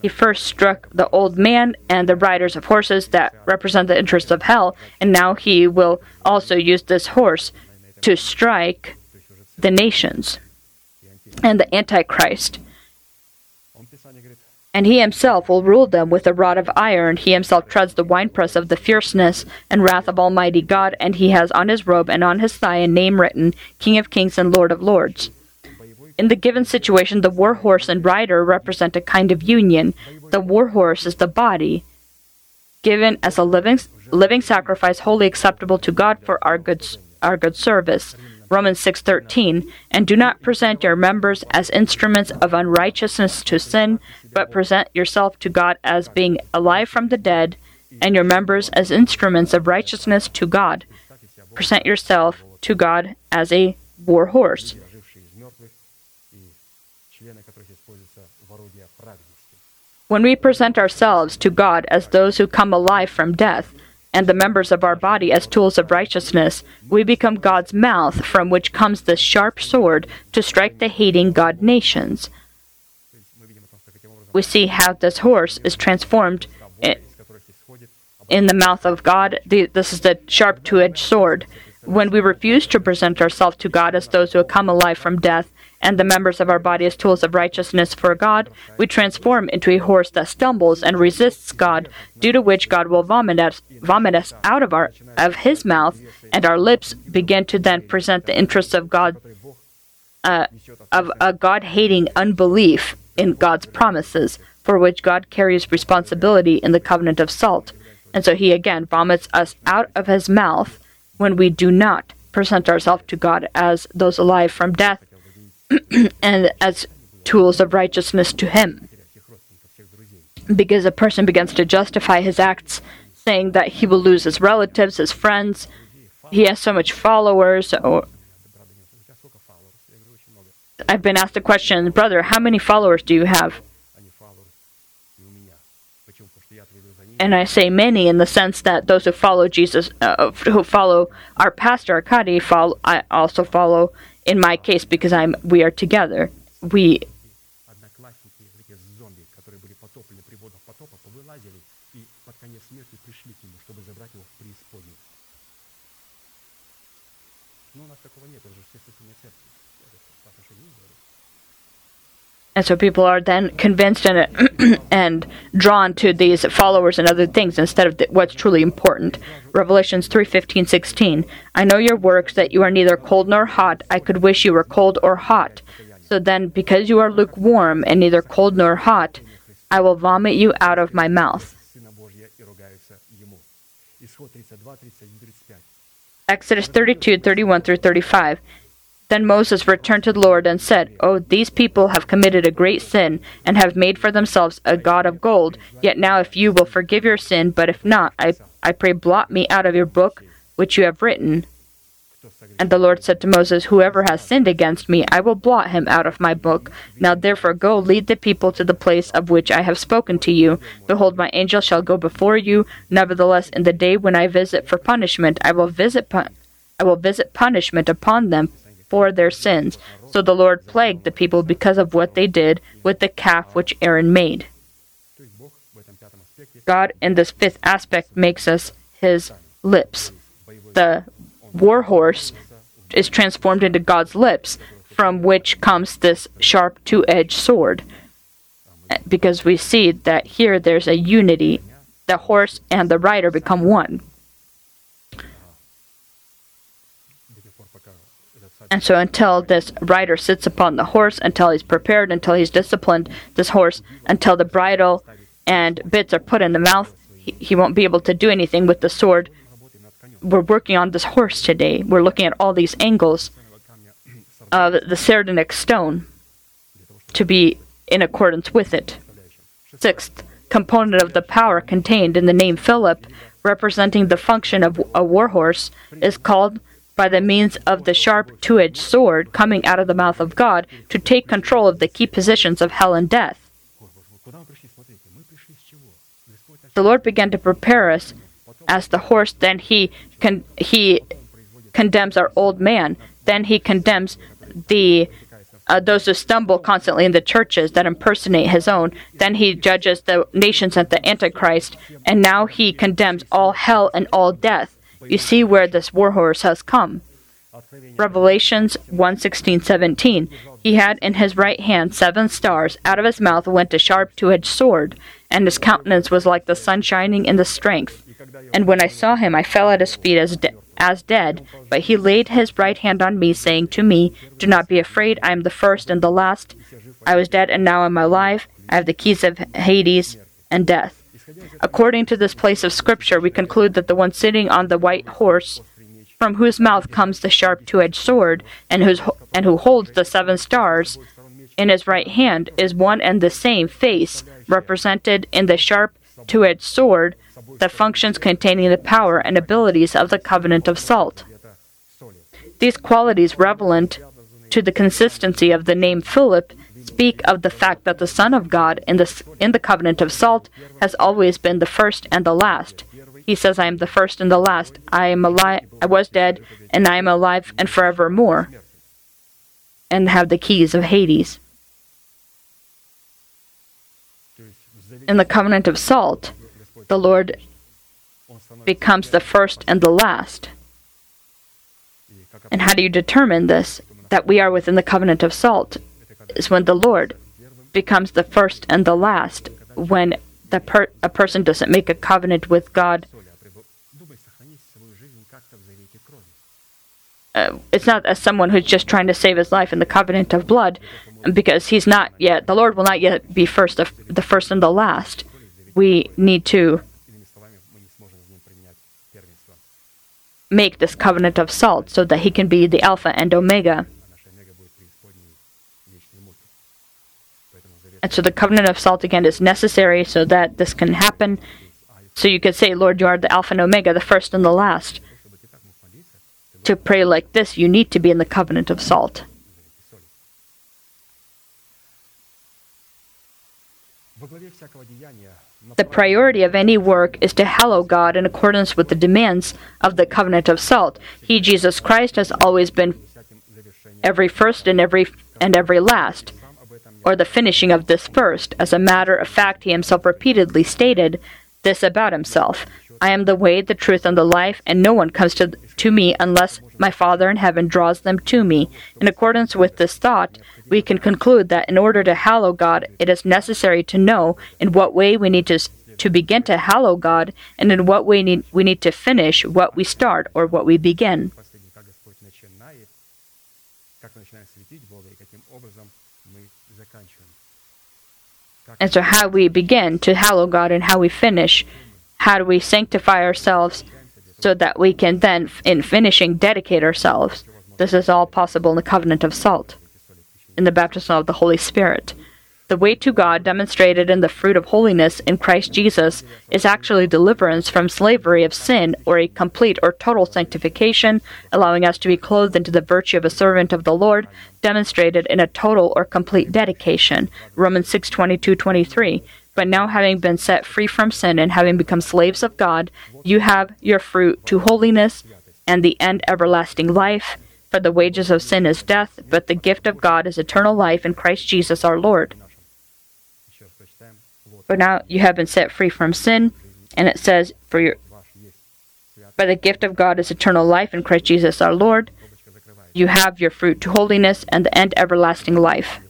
S2: He first struck the old man and the riders of horses that represent the interests of hell, and now he will also use this horse to strike the nations and the Antichrist. And he himself will rule them with a rod of iron. He himself treads the winepress of the fierceness and wrath of Almighty God, and he has on his robe and on his thigh a name written King of Kings and Lord of Lords. In the given situation, the war horse and rider represent a kind of union. The war horse is the body, given as a living living sacrifice, wholly acceptable to God for our good our good service. Romans six thirteen, and do not present your members as instruments of unrighteousness to sin, but present yourself to God as being alive from the dead, and your members as instruments of righteousness to God. Present yourself to God as a war horse. When we present ourselves to God as those who come alive from death, and the members of our body as tools of righteousness, we become God's mouth from which comes the sharp sword to strike the hating God nations. We see how this horse is transformed in the mouth of God. This is the sharp two edged sword. When we refuse to present ourselves to God as those who come alive from death, and the members of our body as tools of righteousness for God, we transform into a horse that stumbles and resists God, due to which God will vomit us, vomit us out of our of His mouth, and our lips begin to then present the interests of God, uh, of a God-hating unbelief in God's promises, for which God carries responsibility in the covenant of salt, and so He again vomits us out of His mouth when we do not present ourselves to God as those alive from death and as tools of righteousness to him. Because a person begins to justify his acts, saying that he will lose his relatives, his friends, he has so much followers, or I've been asked the question, brother, how many followers do you have? And I say many in the sense that those who follow Jesus, uh, who follow our pastor Akadi, follow, I also follow in my case, because I'm, we are together. We and so people are then convinced and and drawn to these followers and other things instead of th- what's truly important. Revelations 3:15 16 i know your works that you are neither cold nor hot. I could wish you were cold or hot. So then because you are lukewarm and neither cold nor hot i will vomit you out of my mouth. Exodus 32, 31 through 35. Then Moses returned to the Lord and said, Oh, these people have committed a great sin, and have made for themselves a god of gold. Yet now, if you will forgive your sin, but if not, I, I pray, blot me out of your book which you have written. And the Lord said to Moses, Whoever has sinned against me, I will blot him out of my book. Now therefore go lead the people to the place of which I have spoken to you. Behold, my angel shall go before you. Nevertheless, in the day when I visit for punishment, I will visit I will visit punishment upon them for their sins. So the Lord plagued the people because of what they did with the calf which Aaron made. God, in this fifth aspect, makes us his lips. The war horse is transformed into God's lips, from which comes this sharp two edged sword. Because we see that here there's a unity. The horse and the rider become one. And so until this rider sits upon the horse, until he's prepared, until he's disciplined, this horse, until the bridle and bits are put in the mouth, he, he won't be able to do anything with the sword. We're working on this horse today. We're looking at all these angles of the sardonyx stone to be in accordance with it. Sixth component of the power contained in the name Philip, representing the function of a warhorse, is called by the means of the sharp two edged sword coming out of the mouth of God to take control of the key positions of hell and death. The Lord began to prepare us as the horse, then he, con- he condemns our old man, then he condemns the uh, those who stumble constantly in the churches that impersonate his own. Then he judges the nations and the Antichrist, and now he condemns all hell and all death you see where this warhorse has come. Revelations 1:16, 17. He had in his right hand seven stars, out of his mouth went a sharp two-edged sword, and his countenance was like the sun shining in the strength. And when I saw him, I fell at his feet as, de- as dead. But he laid his right hand on me, saying to me, Do not be afraid, I am the first and the last. I was dead, and now am alive. I have the keys of Hades and death. According to this place of scripture, we conclude that the one sitting on the white horse, from whose mouth comes the sharp two edged sword, and, whose, and who holds the seven stars in his right hand, is one and the same face represented in the sharp two edged sword, that functions containing the power and abilities of the covenant of salt. These qualities relevant to the consistency of the name Philip speak of the fact that the Son of God in, the in the covenant of salt has always been the first and the last. He says, I am the first and the last. I am alive I was dead, and I am alive and forevermore. And have the keys of Hades. In the covenant of salt, the Lord becomes the first and the last. And how do you determine this? That we are within the covenant of salt is when the Lord becomes the first and the last, when the per- a person doesn't make a covenant with God. Uh, it's not as someone who's just trying to save his life in the covenant of blood, because he's not yet. The Lord will not yet be first, of, the first and the last. We need to make this covenant of salt so that he can be the Alpha and Omega. And so the covenant of salt again is necessary so that this can happen. So you could say, Lord, you are the Alpha and Omega, the first and the last. To pray like this, you need to be in the covenant of salt. The priority of any work is to hallow God in accordance with the demands of the covenant of salt. He, Jesus Christ, has always been every first and every and every last or the finishing of this first. As a matter of fact, he himself repeatedly stated this about himself. I am the way, the truth, and the life, and no one comes to, to me unless my Father in heaven draws them to me. In accordance with this thought, we can conclude that in order to hallow God, it is necessary to know in what way we need to, to begin to hallow God, and in what way need, we need to finish what we start or what we begin. And so, how we begin to hallow God and how we finish, how do we sanctify ourselves so that we can then, in finishing, dedicate ourselves? This is all possible in the covenant of salt, in the baptism of the Holy Spirit. The way to God, demonstrated in the fruit of holiness in Christ Jesus, is actually deliverance from slavery of sin or a complete or total sanctification, allowing us to be clothed into the virtue of a servant of the Lord, demonstrated in a total or complete dedication. Romans 6 22 23. But now, having been set free from sin and having become slaves of God, you have your fruit to holiness and the end everlasting life. For the wages of sin is death, but the gift of God is eternal life in Christ Jesus our Lord. For now you have been set free from sin, and it says, For your by the gift of God is eternal life in Christ Jesus our Lord. You have your fruit to holiness and the end everlasting life.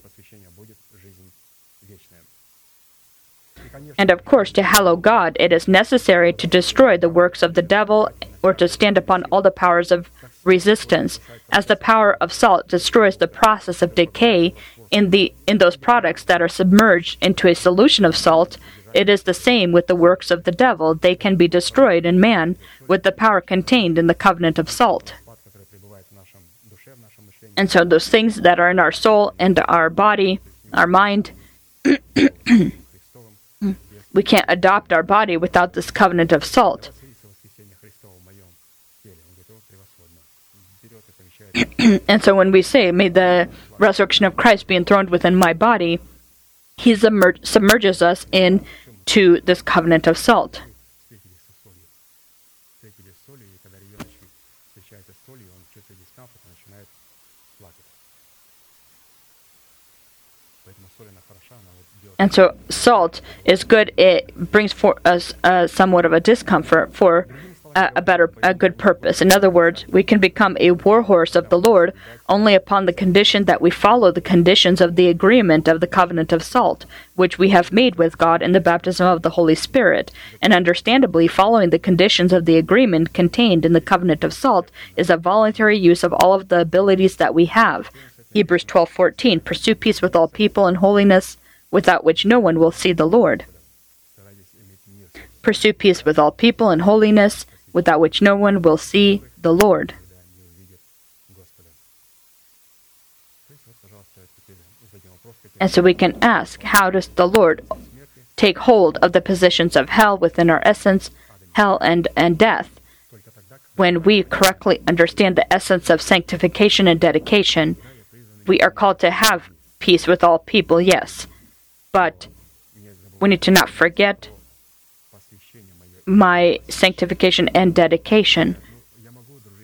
S2: And of course, to hallow God, it is necessary to destroy the works of the devil or to stand upon all the powers of resistance. As the power of salt destroys the process of decay, in the in those products that are submerged into a solution of salt it is the same with the works of the devil. They can be destroyed in man with the power contained in the covenant of salt. And so those things that are in our soul and our body our mind we can't adopt our body without this covenant of salt. and so when we say, may the resurrection of Christ be enthroned within my body, he submerges us into this covenant of salt. And so salt is good. It brings for us uh, somewhat of a discomfort for a, a better, a good purpose. In other words, we can become a warhorse of the Lord only upon the condition that we follow the conditions of the agreement of the covenant of salt, which we have made with God in the baptism of the Holy Spirit. And understandably, following the conditions of the agreement contained in the covenant of salt is a voluntary use of all of the abilities that we have. Hebrews 12:14 Pursue peace with all people and holiness without which no one will see the Lord. Pursue peace with all people and holiness without which no one will see the Lord. And so we can ask how does the Lord take hold of the positions of hell within our essence, hell and, and death, when we correctly understand the essence of sanctification and dedication. We are called to have peace with all people, yes, but we need to not forget my sanctification and dedication.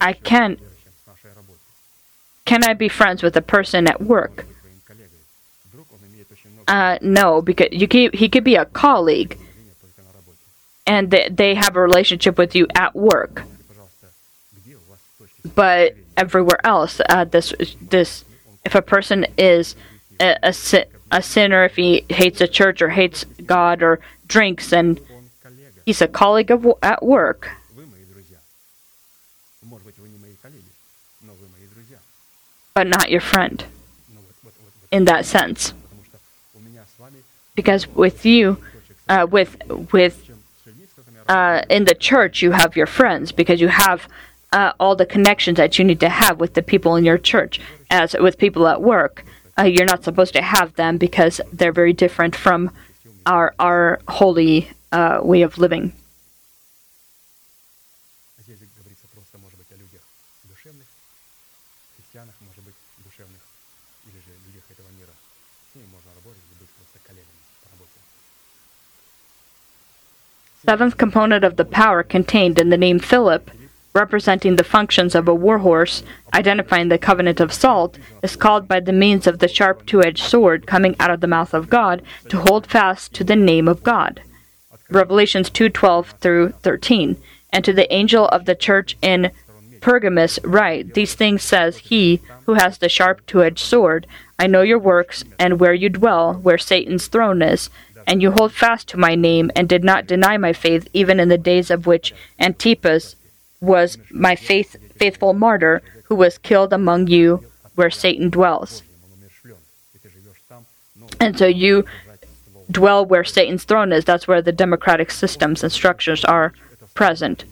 S2: I can can I be friends with a person at work? Uh, no, because you he could be a colleague, and they, they have a relationship with you at work. But everywhere else, uh, this this if a person is a, a, a sinner, if he hates the church or hates God or drinks and He's a colleague of, at work. But not your friend in that sense. Because with you, uh, with with uh, in the church, you have your friends because you have uh, all the connections that you need to have with the people in your church, as with people at work. Uh, you're not supposed to have them because they're very different from our our holy uh, way of living. Seventh component of the power contained in the name Philip, representing the functions of a warhorse, identifying the covenant of salt, is called by the means of the sharp two edged sword coming out of the mouth of God to hold fast to the name of God. Revelations 2:12 through 13. And to the angel of the church in Pergamus write, These things says he who has the sharp two-edged sword. I know your works and where you dwell, where Satan's throne is, and you hold fast to my name and did not deny my faith even in the days of which Antipas was my faith, faithful martyr who was killed among you where Satan dwells. And so you dwell where Satan's throne is. That's where the democratic systems and structures are present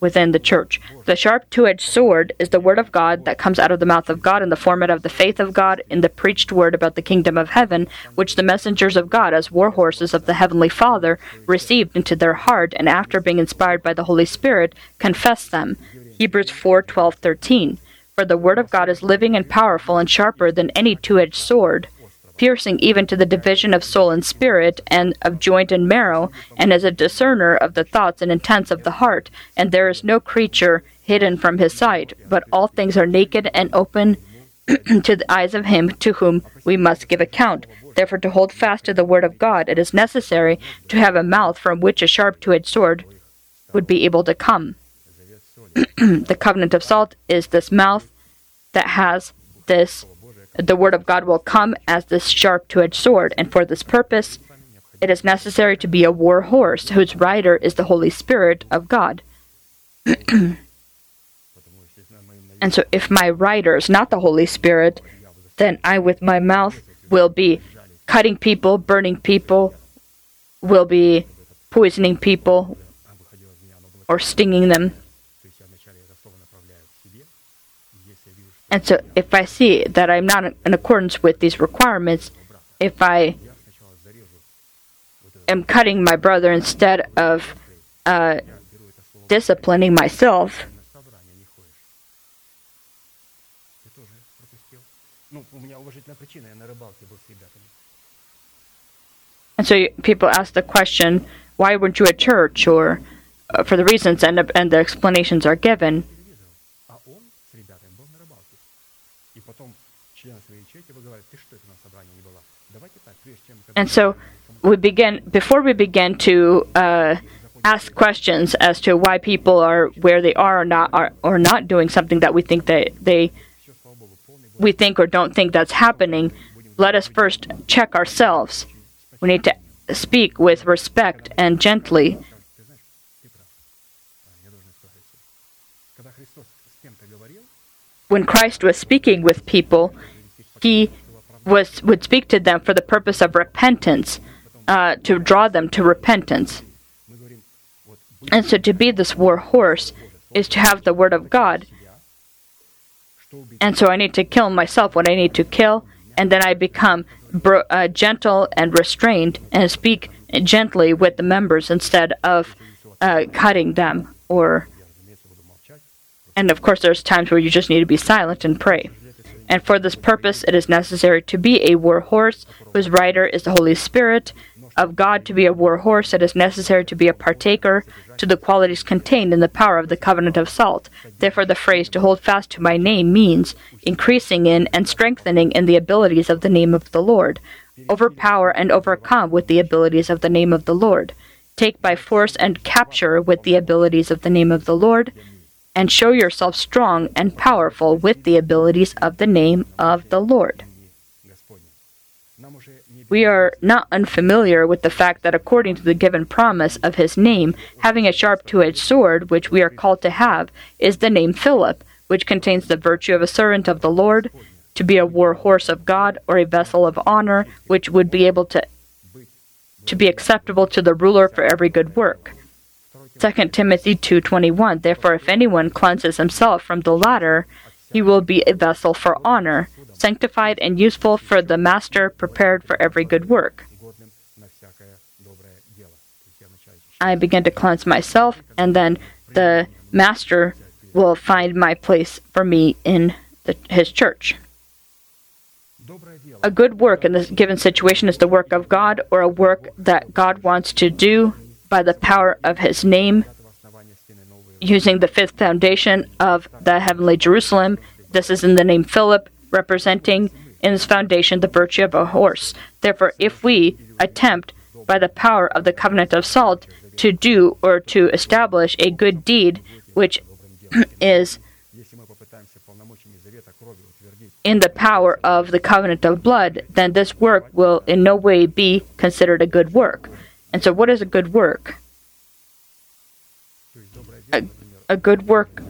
S2: within the church. The sharp two edged sword is the word of God that comes out of the mouth of God in the format of the faith of God in the preached word about the kingdom of heaven, which the messengers of God, as war horses of the heavenly Father, received into their heart and after being inspired by the Holy Spirit, confess them. Hebrews 4 12 13. For the word of God is living and powerful and sharper than any two edged sword piercing even to the division of soul and spirit, and of joint and marrow, and is a discerner of the thoughts and intents of the heart. And there is no creature hidden from his sight, but all things are naked and open to the eyes of him to whom we must give account. Therefore, to hold fast to the word of God, it is necessary to have a mouth from which a sharp two edged sword would be able to come. the covenant of salt is this mouth that has this the word of God will come as this sharp two edged sword, and for this purpose, it is necessary to be a war horse whose rider is the Holy Spirit of God. and so, if my rider is not the Holy Spirit, then I, with my mouth, will be cutting people, burning people, will be poisoning people, or stinging them. And so, if I see that I'm not in accordance with these requirements, if I am cutting my brother instead of uh, disciplining myself, and so people ask the question, why weren't you at church? Or uh, for the reasons, and, and the explanations are given. And so we begin before we begin to uh, ask questions as to why people are where they are or not are or not doing something that we think that they we think or don't think that's happening. Let us first check ourselves. We need to speak with respect and gently. When Christ was speaking with people, he was would speak to them for the purpose of repentance, uh, to draw them to repentance. And so, to be this war horse is to have the word of God. And so, I need to kill myself what I need to kill, and then I become bro- uh, gentle and restrained and speak gently with the members instead of uh, cutting them or. And of course, there's times where you just need to be silent and pray. And for this purpose, it is necessary to be a war horse whose rider is the Holy Spirit. Of God to be a war horse, it is necessary to be a partaker to the qualities contained in the power of the covenant of salt. Therefore, the phrase to hold fast to my name means increasing in and strengthening in the abilities of the name of the Lord. Overpower and overcome with the abilities of the name of the Lord. Take by force and capture with the abilities of the name of the Lord and show yourself strong and powerful with the abilities of the name of the Lord. We are not unfamiliar with the fact that according to the given promise of his name, having a sharp two edged sword, which we are called to have, is the name Philip, which contains the virtue of a servant of the Lord, to be a war horse of God, or a vessel of honor, which would be able to, to be acceptable to the ruler for every good work. 2 Timothy 2:21 Therefore if anyone cleanses himself from the latter he will be a vessel for honor sanctified and useful for the master prepared for every good work. I begin to cleanse myself and then the master will find my place for me in the, his church. A good work in this given situation is the work of God or a work that God wants to do by the power of his name, using the fifth foundation of the heavenly Jerusalem. This is in the name Philip, representing in his foundation the virtue of a horse. Therefore, if we attempt by the power of the covenant of salt to do or to establish a good deed, which is in the power of the covenant of blood, then this work will in no way be considered a good work. And so, what is a good work? A, a good work,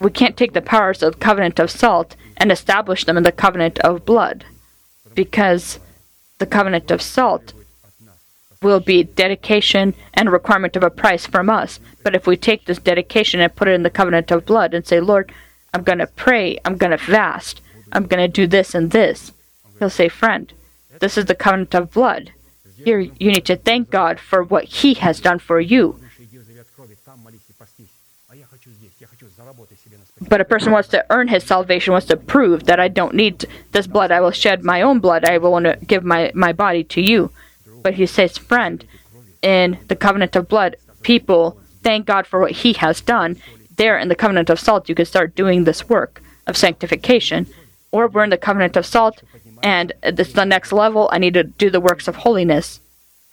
S2: we can't take the powers of the covenant of salt and establish them in the covenant of blood, because the covenant of salt will be dedication and requirement of a price from us. But if we take this dedication and put it in the covenant of blood and say, Lord, I'm going to pray, I'm going to fast, I'm going to do this and this, He'll say, Friend, this is the covenant of blood. Here you need to thank God for what He has done for you. But a person wants to earn his salvation, wants to prove that I don't need this blood. I will shed my own blood. I will want to give my, my body to you. But he says, friend, in the covenant of blood, people thank God for what he has done. There in the covenant of salt, you can start doing this work of sanctification. Or we're in the covenant of salt, and it's the next level. I need to do the works of holiness.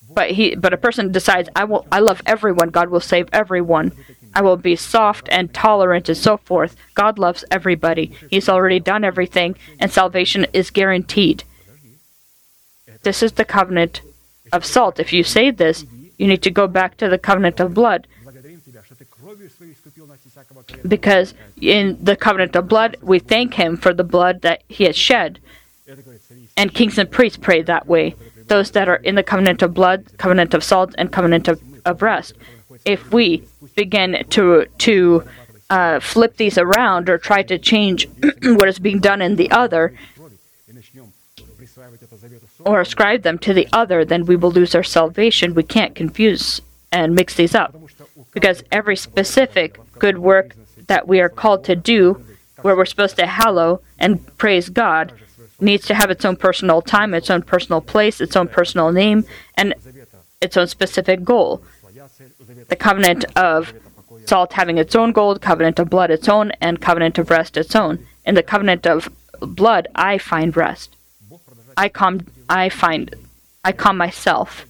S2: But he, but a person decides, I will, I love everyone. God will save everyone. I will be soft and tolerant and so forth. God loves everybody. He's already done everything, and salvation is guaranteed. This is the covenant of salt. If you say this, you need to go back to the covenant of blood. Because in the covenant of blood, we thank Him for the blood that He has shed. And kings and priests pray that way. Those that are in the covenant of blood, covenant of salt, and covenant of, of rest. If we begin to to uh, flip these around or try to change what is being done in the other, or ascribe them to the other, then we will lose our salvation. We can't confuse and mix these up. Because every specific good work that we are called to do, where we're supposed to hallow and praise God, needs to have its own personal time, its own personal place, its own personal name, and its own specific goal. The covenant of salt having its own goal, covenant of blood its own, and covenant of rest its own. In the covenant of blood, I find rest. I calm, I find, I calm myself.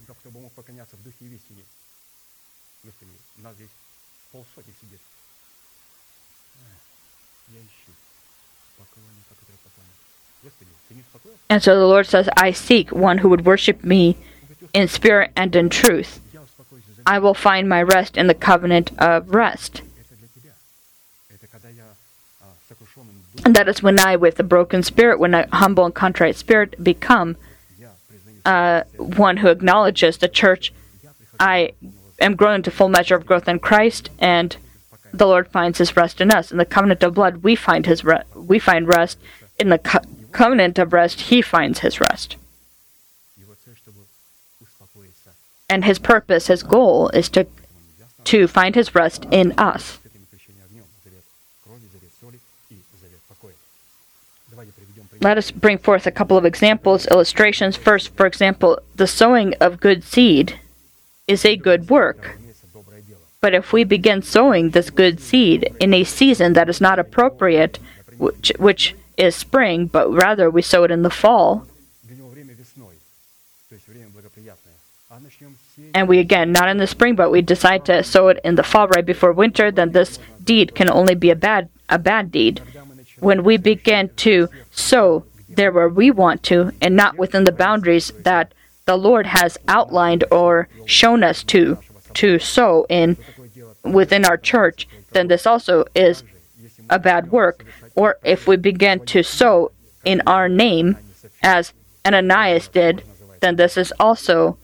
S2: And so the Lord says, I seek one who would worship me in spirit and in truth. I will find my rest in the covenant of rest. And that is when I, with a broken spirit, when a humble and contrite spirit, become uh, one who acknowledges the church. I am grown to full measure of growth in Christ, and the Lord finds His rest in us. In the covenant of blood, we find His re- we find rest in the co- covenant of rest, he finds his rest. And his purpose, his goal, is to, to find his rest in us. Let us bring forth a couple of examples, illustrations. First, for example, the sowing of good seed is a good work. But if we begin sowing this good seed in a season that is not appropriate, which, which is spring, but rather we sow it in the fall. And we again, not in the spring, but we decide to sow it in the fall right before winter, then this deed can only be a bad a bad deed. When we begin to sow there where we want to and not within the boundaries that the Lord has outlined or shown us to to sow in within our church, then this also is a bad work. Or if we begin to sow in our name, as Ananias did, then this is also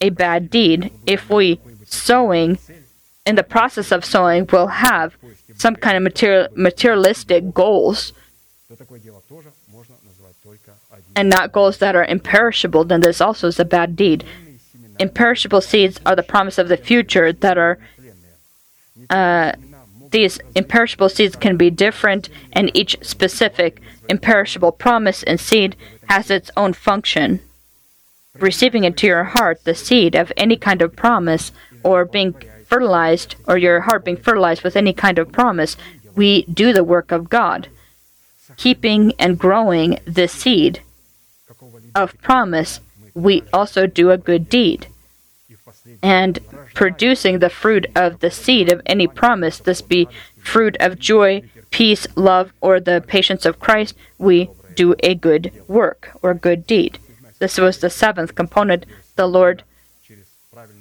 S2: a bad deed. If we sowing, in the process of sowing, will have some kind of material, materialistic goals, and not goals that are imperishable, then this also is a bad deed. Imperishable seeds are the promise of the future that are uh, these imperishable seeds can be different, and each specific imperishable promise and seed has its own function. Receiving into your heart the seed of any kind of promise, or being fertilized, or your heart being fertilized with any kind of promise, we do the work of God, keeping and growing the seed of promise. We also do a good deed. And producing the fruit of the seed of any promise, this be fruit of joy, peace, love, or the patience of Christ, we do a good work or good deed. This was the seventh component. The Lord,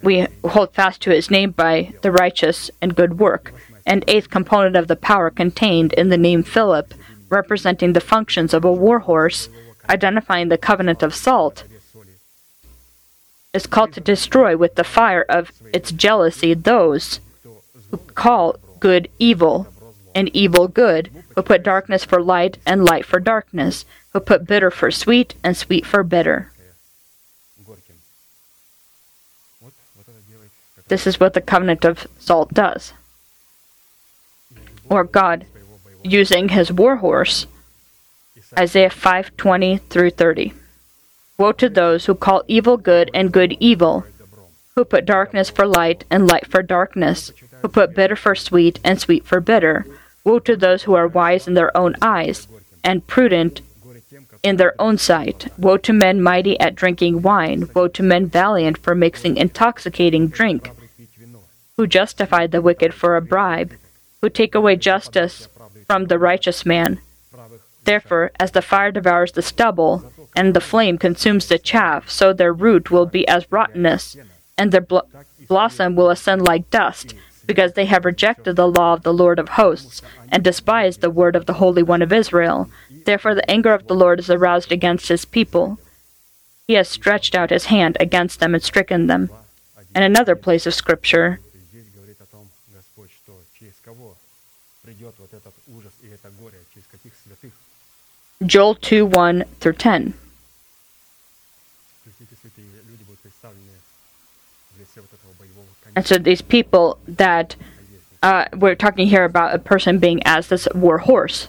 S2: we hold fast to his name by the righteous and good work. And eighth component of the power contained in the name Philip, representing the functions of a war horse, identifying the covenant of salt is called to destroy with the fire of its jealousy those who call good evil and evil good, who put darkness for light and light for darkness, who put bitter for sweet and sweet for bitter. This is what the covenant of salt does. Or God using his war horse. Isaiah 5:20 through 30. Woe to those who call evil good and good evil, who put darkness for light and light for darkness, who put bitter for sweet and sweet for bitter. Woe to those who are wise in their own eyes and prudent in their own sight. Woe to men mighty at drinking wine. Woe to men valiant for mixing intoxicating drink, who justify the wicked for a bribe, who take away justice from the righteous man. Therefore, as the fire devours the stubble, and the flame consumes the chaff, so their root will be as rottenness, and their bl- blossom will ascend like dust, because they have rejected the law of the Lord of hosts, and despised the word of the Holy One of Israel. Therefore the anger of the Lord is aroused against his people. He has stretched out his hand against them and stricken them. In another place of Scripture, Joel 2 1 through 10. And so these people that uh, we're talking here about a person being as this war horse.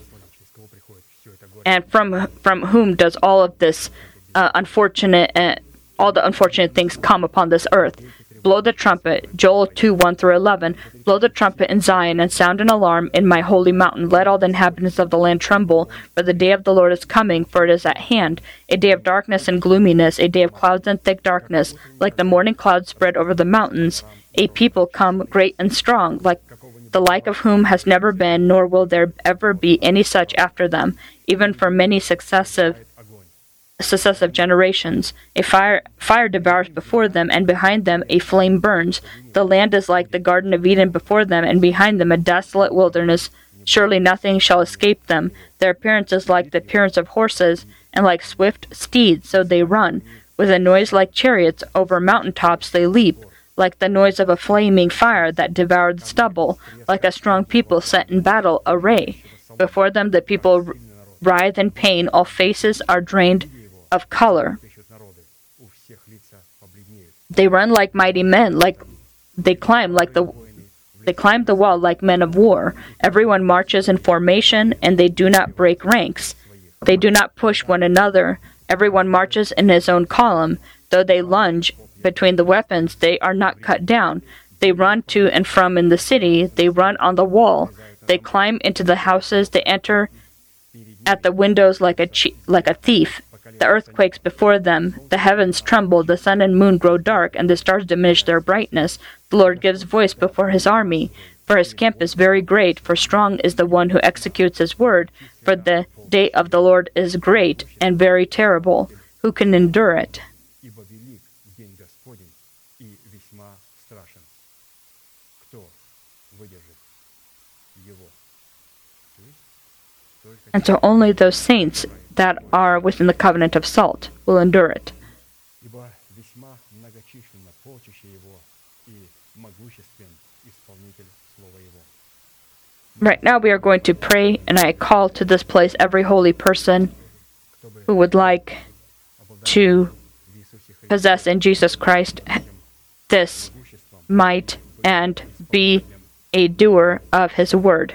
S2: And from from whom does all of this uh, unfortunate uh, all the unfortunate things come upon this earth? Blow the trumpet, Joel 2 1 through 11. Blow the trumpet in Zion and sound an alarm in my holy mountain. Let all the inhabitants of the land tremble, for the day of the Lord is coming, for it is at hand. A day of darkness and gloominess, a day of clouds and thick darkness, like the morning clouds spread over the mountains a people come great and strong, like the like of whom has never been, nor will there ever be any such after them, even for many successive successive generations. A fire fire devours before them, and behind them a flame burns. The land is like the Garden of Eden before them, and behind them a desolate wilderness. Surely nothing shall escape them. Their appearance is like the appearance of horses, and like swift steeds, so they run. With a noise like chariots, over mountain tops they leap like the noise of a flaming fire that devoured stubble, like a strong people set in battle array. Before them the people writhe in pain, all faces are drained of color. They run like mighty men, like they climb like the they climb the wall like men of war. Everyone marches in formation, and they do not break ranks. They do not push one another. Everyone marches in his own column. Though they lunge, between the weapons, they are not cut down. They run to and from in the city. They run on the wall. They climb into the houses. They enter at the windows like a like a thief. The earthquakes before them, the heavens tremble, the sun and moon grow dark, and the stars diminish their brightness. The Lord gives voice before his army. For his camp is very great, for strong is the one who executes his word. For the day of the Lord is great and very terrible. Who can endure it? and so only those saints that are within the covenant of salt will endure it. Right now, we are going to pray, and I call to this place every holy person who would like to possess in Jesus Christ this might and be a doer of his word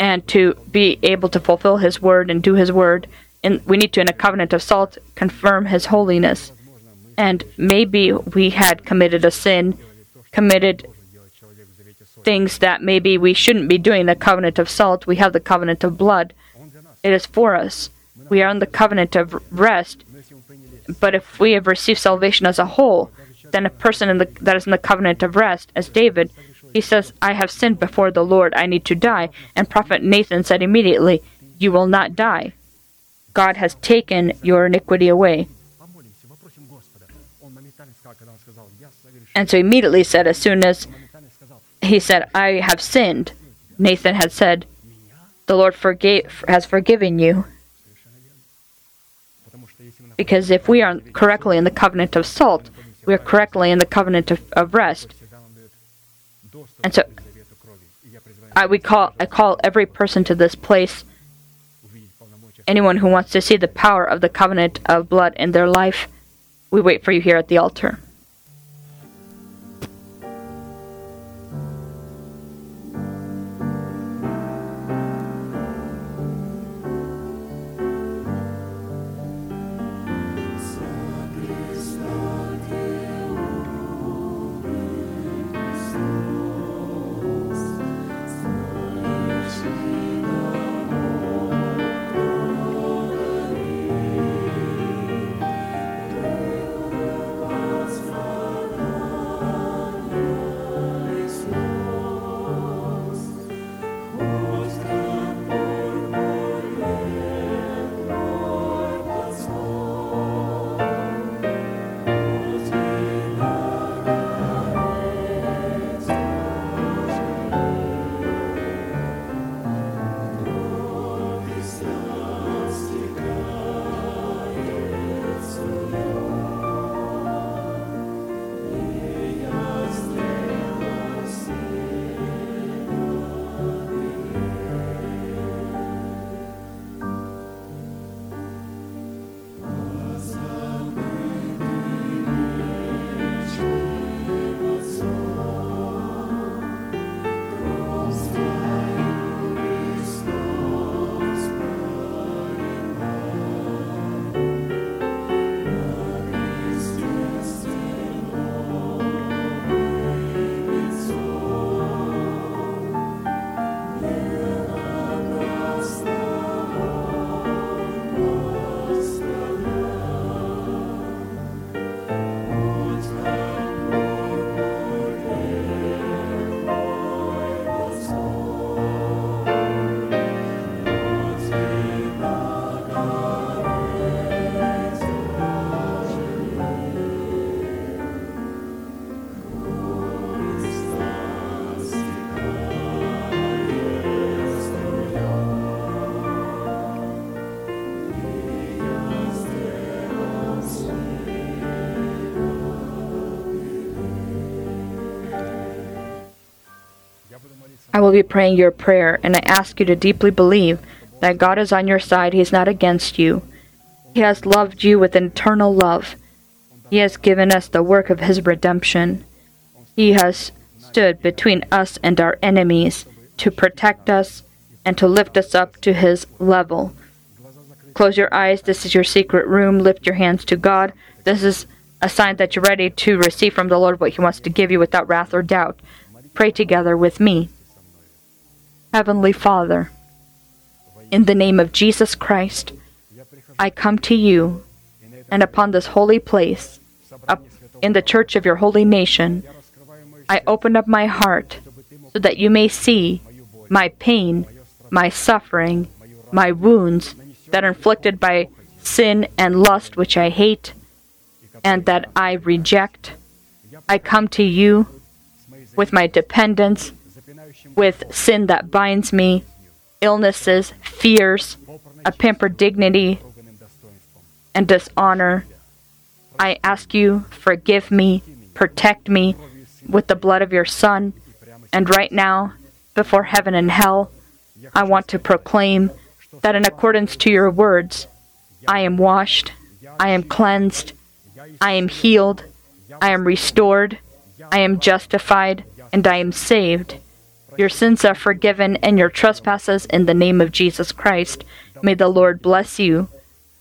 S2: and to be able to fulfill his word and do his word. And we need to in a covenant of salt confirm his holiness. And maybe we had committed a sin committed things that maybe we shouldn't be doing the covenant of salt. We have the covenant of blood. It is for us. We are in the covenant of rest. But if we have received salvation as a whole then a person the, that is in the covenant of rest as david he says, I have sinned before the Lord, I need to die. And Prophet Nathan said immediately, You will not die. God has taken your iniquity away. And so immediately said, as soon as he said, I have sinned, Nathan had said, The Lord forgave, has forgiven you. Because if we are correctly in the covenant of salt, we are correctly in the covenant of, of rest. And so I we call I call every person to this place anyone who wants to see the power of the covenant of blood in their life. We wait for you here at the altar. will be praying your prayer, and I ask you to deeply believe that God is on your side. He is not against you. He has loved you with eternal love. He has given us the work of His redemption. He has stood between us and our enemies to protect us and to lift us up to His level. Close your eyes. This is your secret room. Lift your hands to God. This is a sign that you're ready to receive from the Lord what He wants to give you without wrath or doubt. Pray together with me. Heavenly Father, in the name of Jesus Christ, I come to you and upon this holy place, up in the church of your holy nation, I open up my heart so that you may see my pain, my suffering, my wounds that are inflicted by sin and lust which I hate and that I reject. I come to you with my dependence with sin that binds me, illnesses, fears, a pampered dignity and dishonor. I ask you, forgive me, protect me with the blood of your Son. And right now, before heaven and hell, I want to proclaim that in accordance to your words, I am washed, I am cleansed, I am healed, I am restored, I am justified, and I am saved. Your sins are forgiven and your trespasses in the name of Jesus Christ. May the Lord bless you.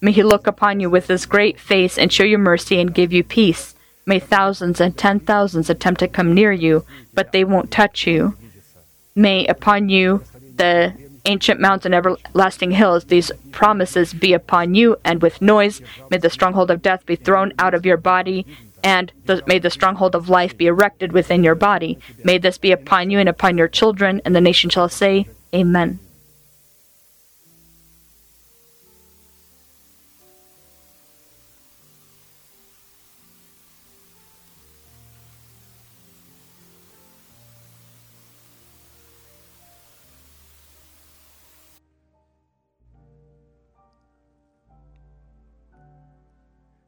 S2: May he look upon you with his great face and show you mercy and give you peace. May thousands and ten thousands attempt to come near you, but they won't touch you. May upon you the ancient mountains and everlasting hills, these promises be upon you, and with noise may the stronghold of death be thrown out of your body and the, may the stronghold of life be erected within your body. May this be upon you and upon your children, and the nation shall say, Amen.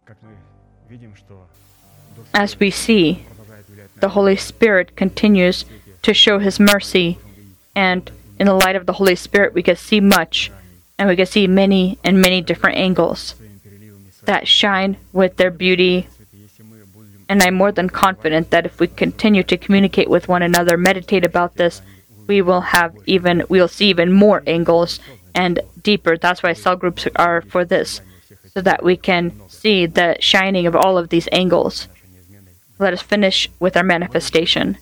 S3: Как мы видим, что Дух
S2: as we see, the Holy Spirit continues to show His mercy, and in the light of the Holy Spirit, we can see much, and we can see many and many different angles that shine with their beauty. And I'm more than confident that if we continue to communicate with one another, meditate about this, we will have even we'll see even more angles and deeper. That's why cell groups are for this, so that we can see the shining of all of these angles let us finish with our manifestation.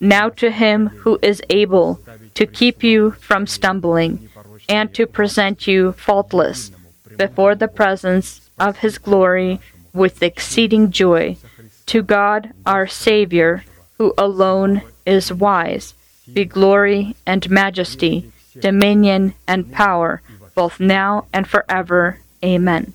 S2: Now to him who is able to keep you from stumbling and to present you faultless before the presence of his glory with exceeding joy. To God our Savior, who alone is wise, be glory and majesty, dominion and power, both now and forever. Amen.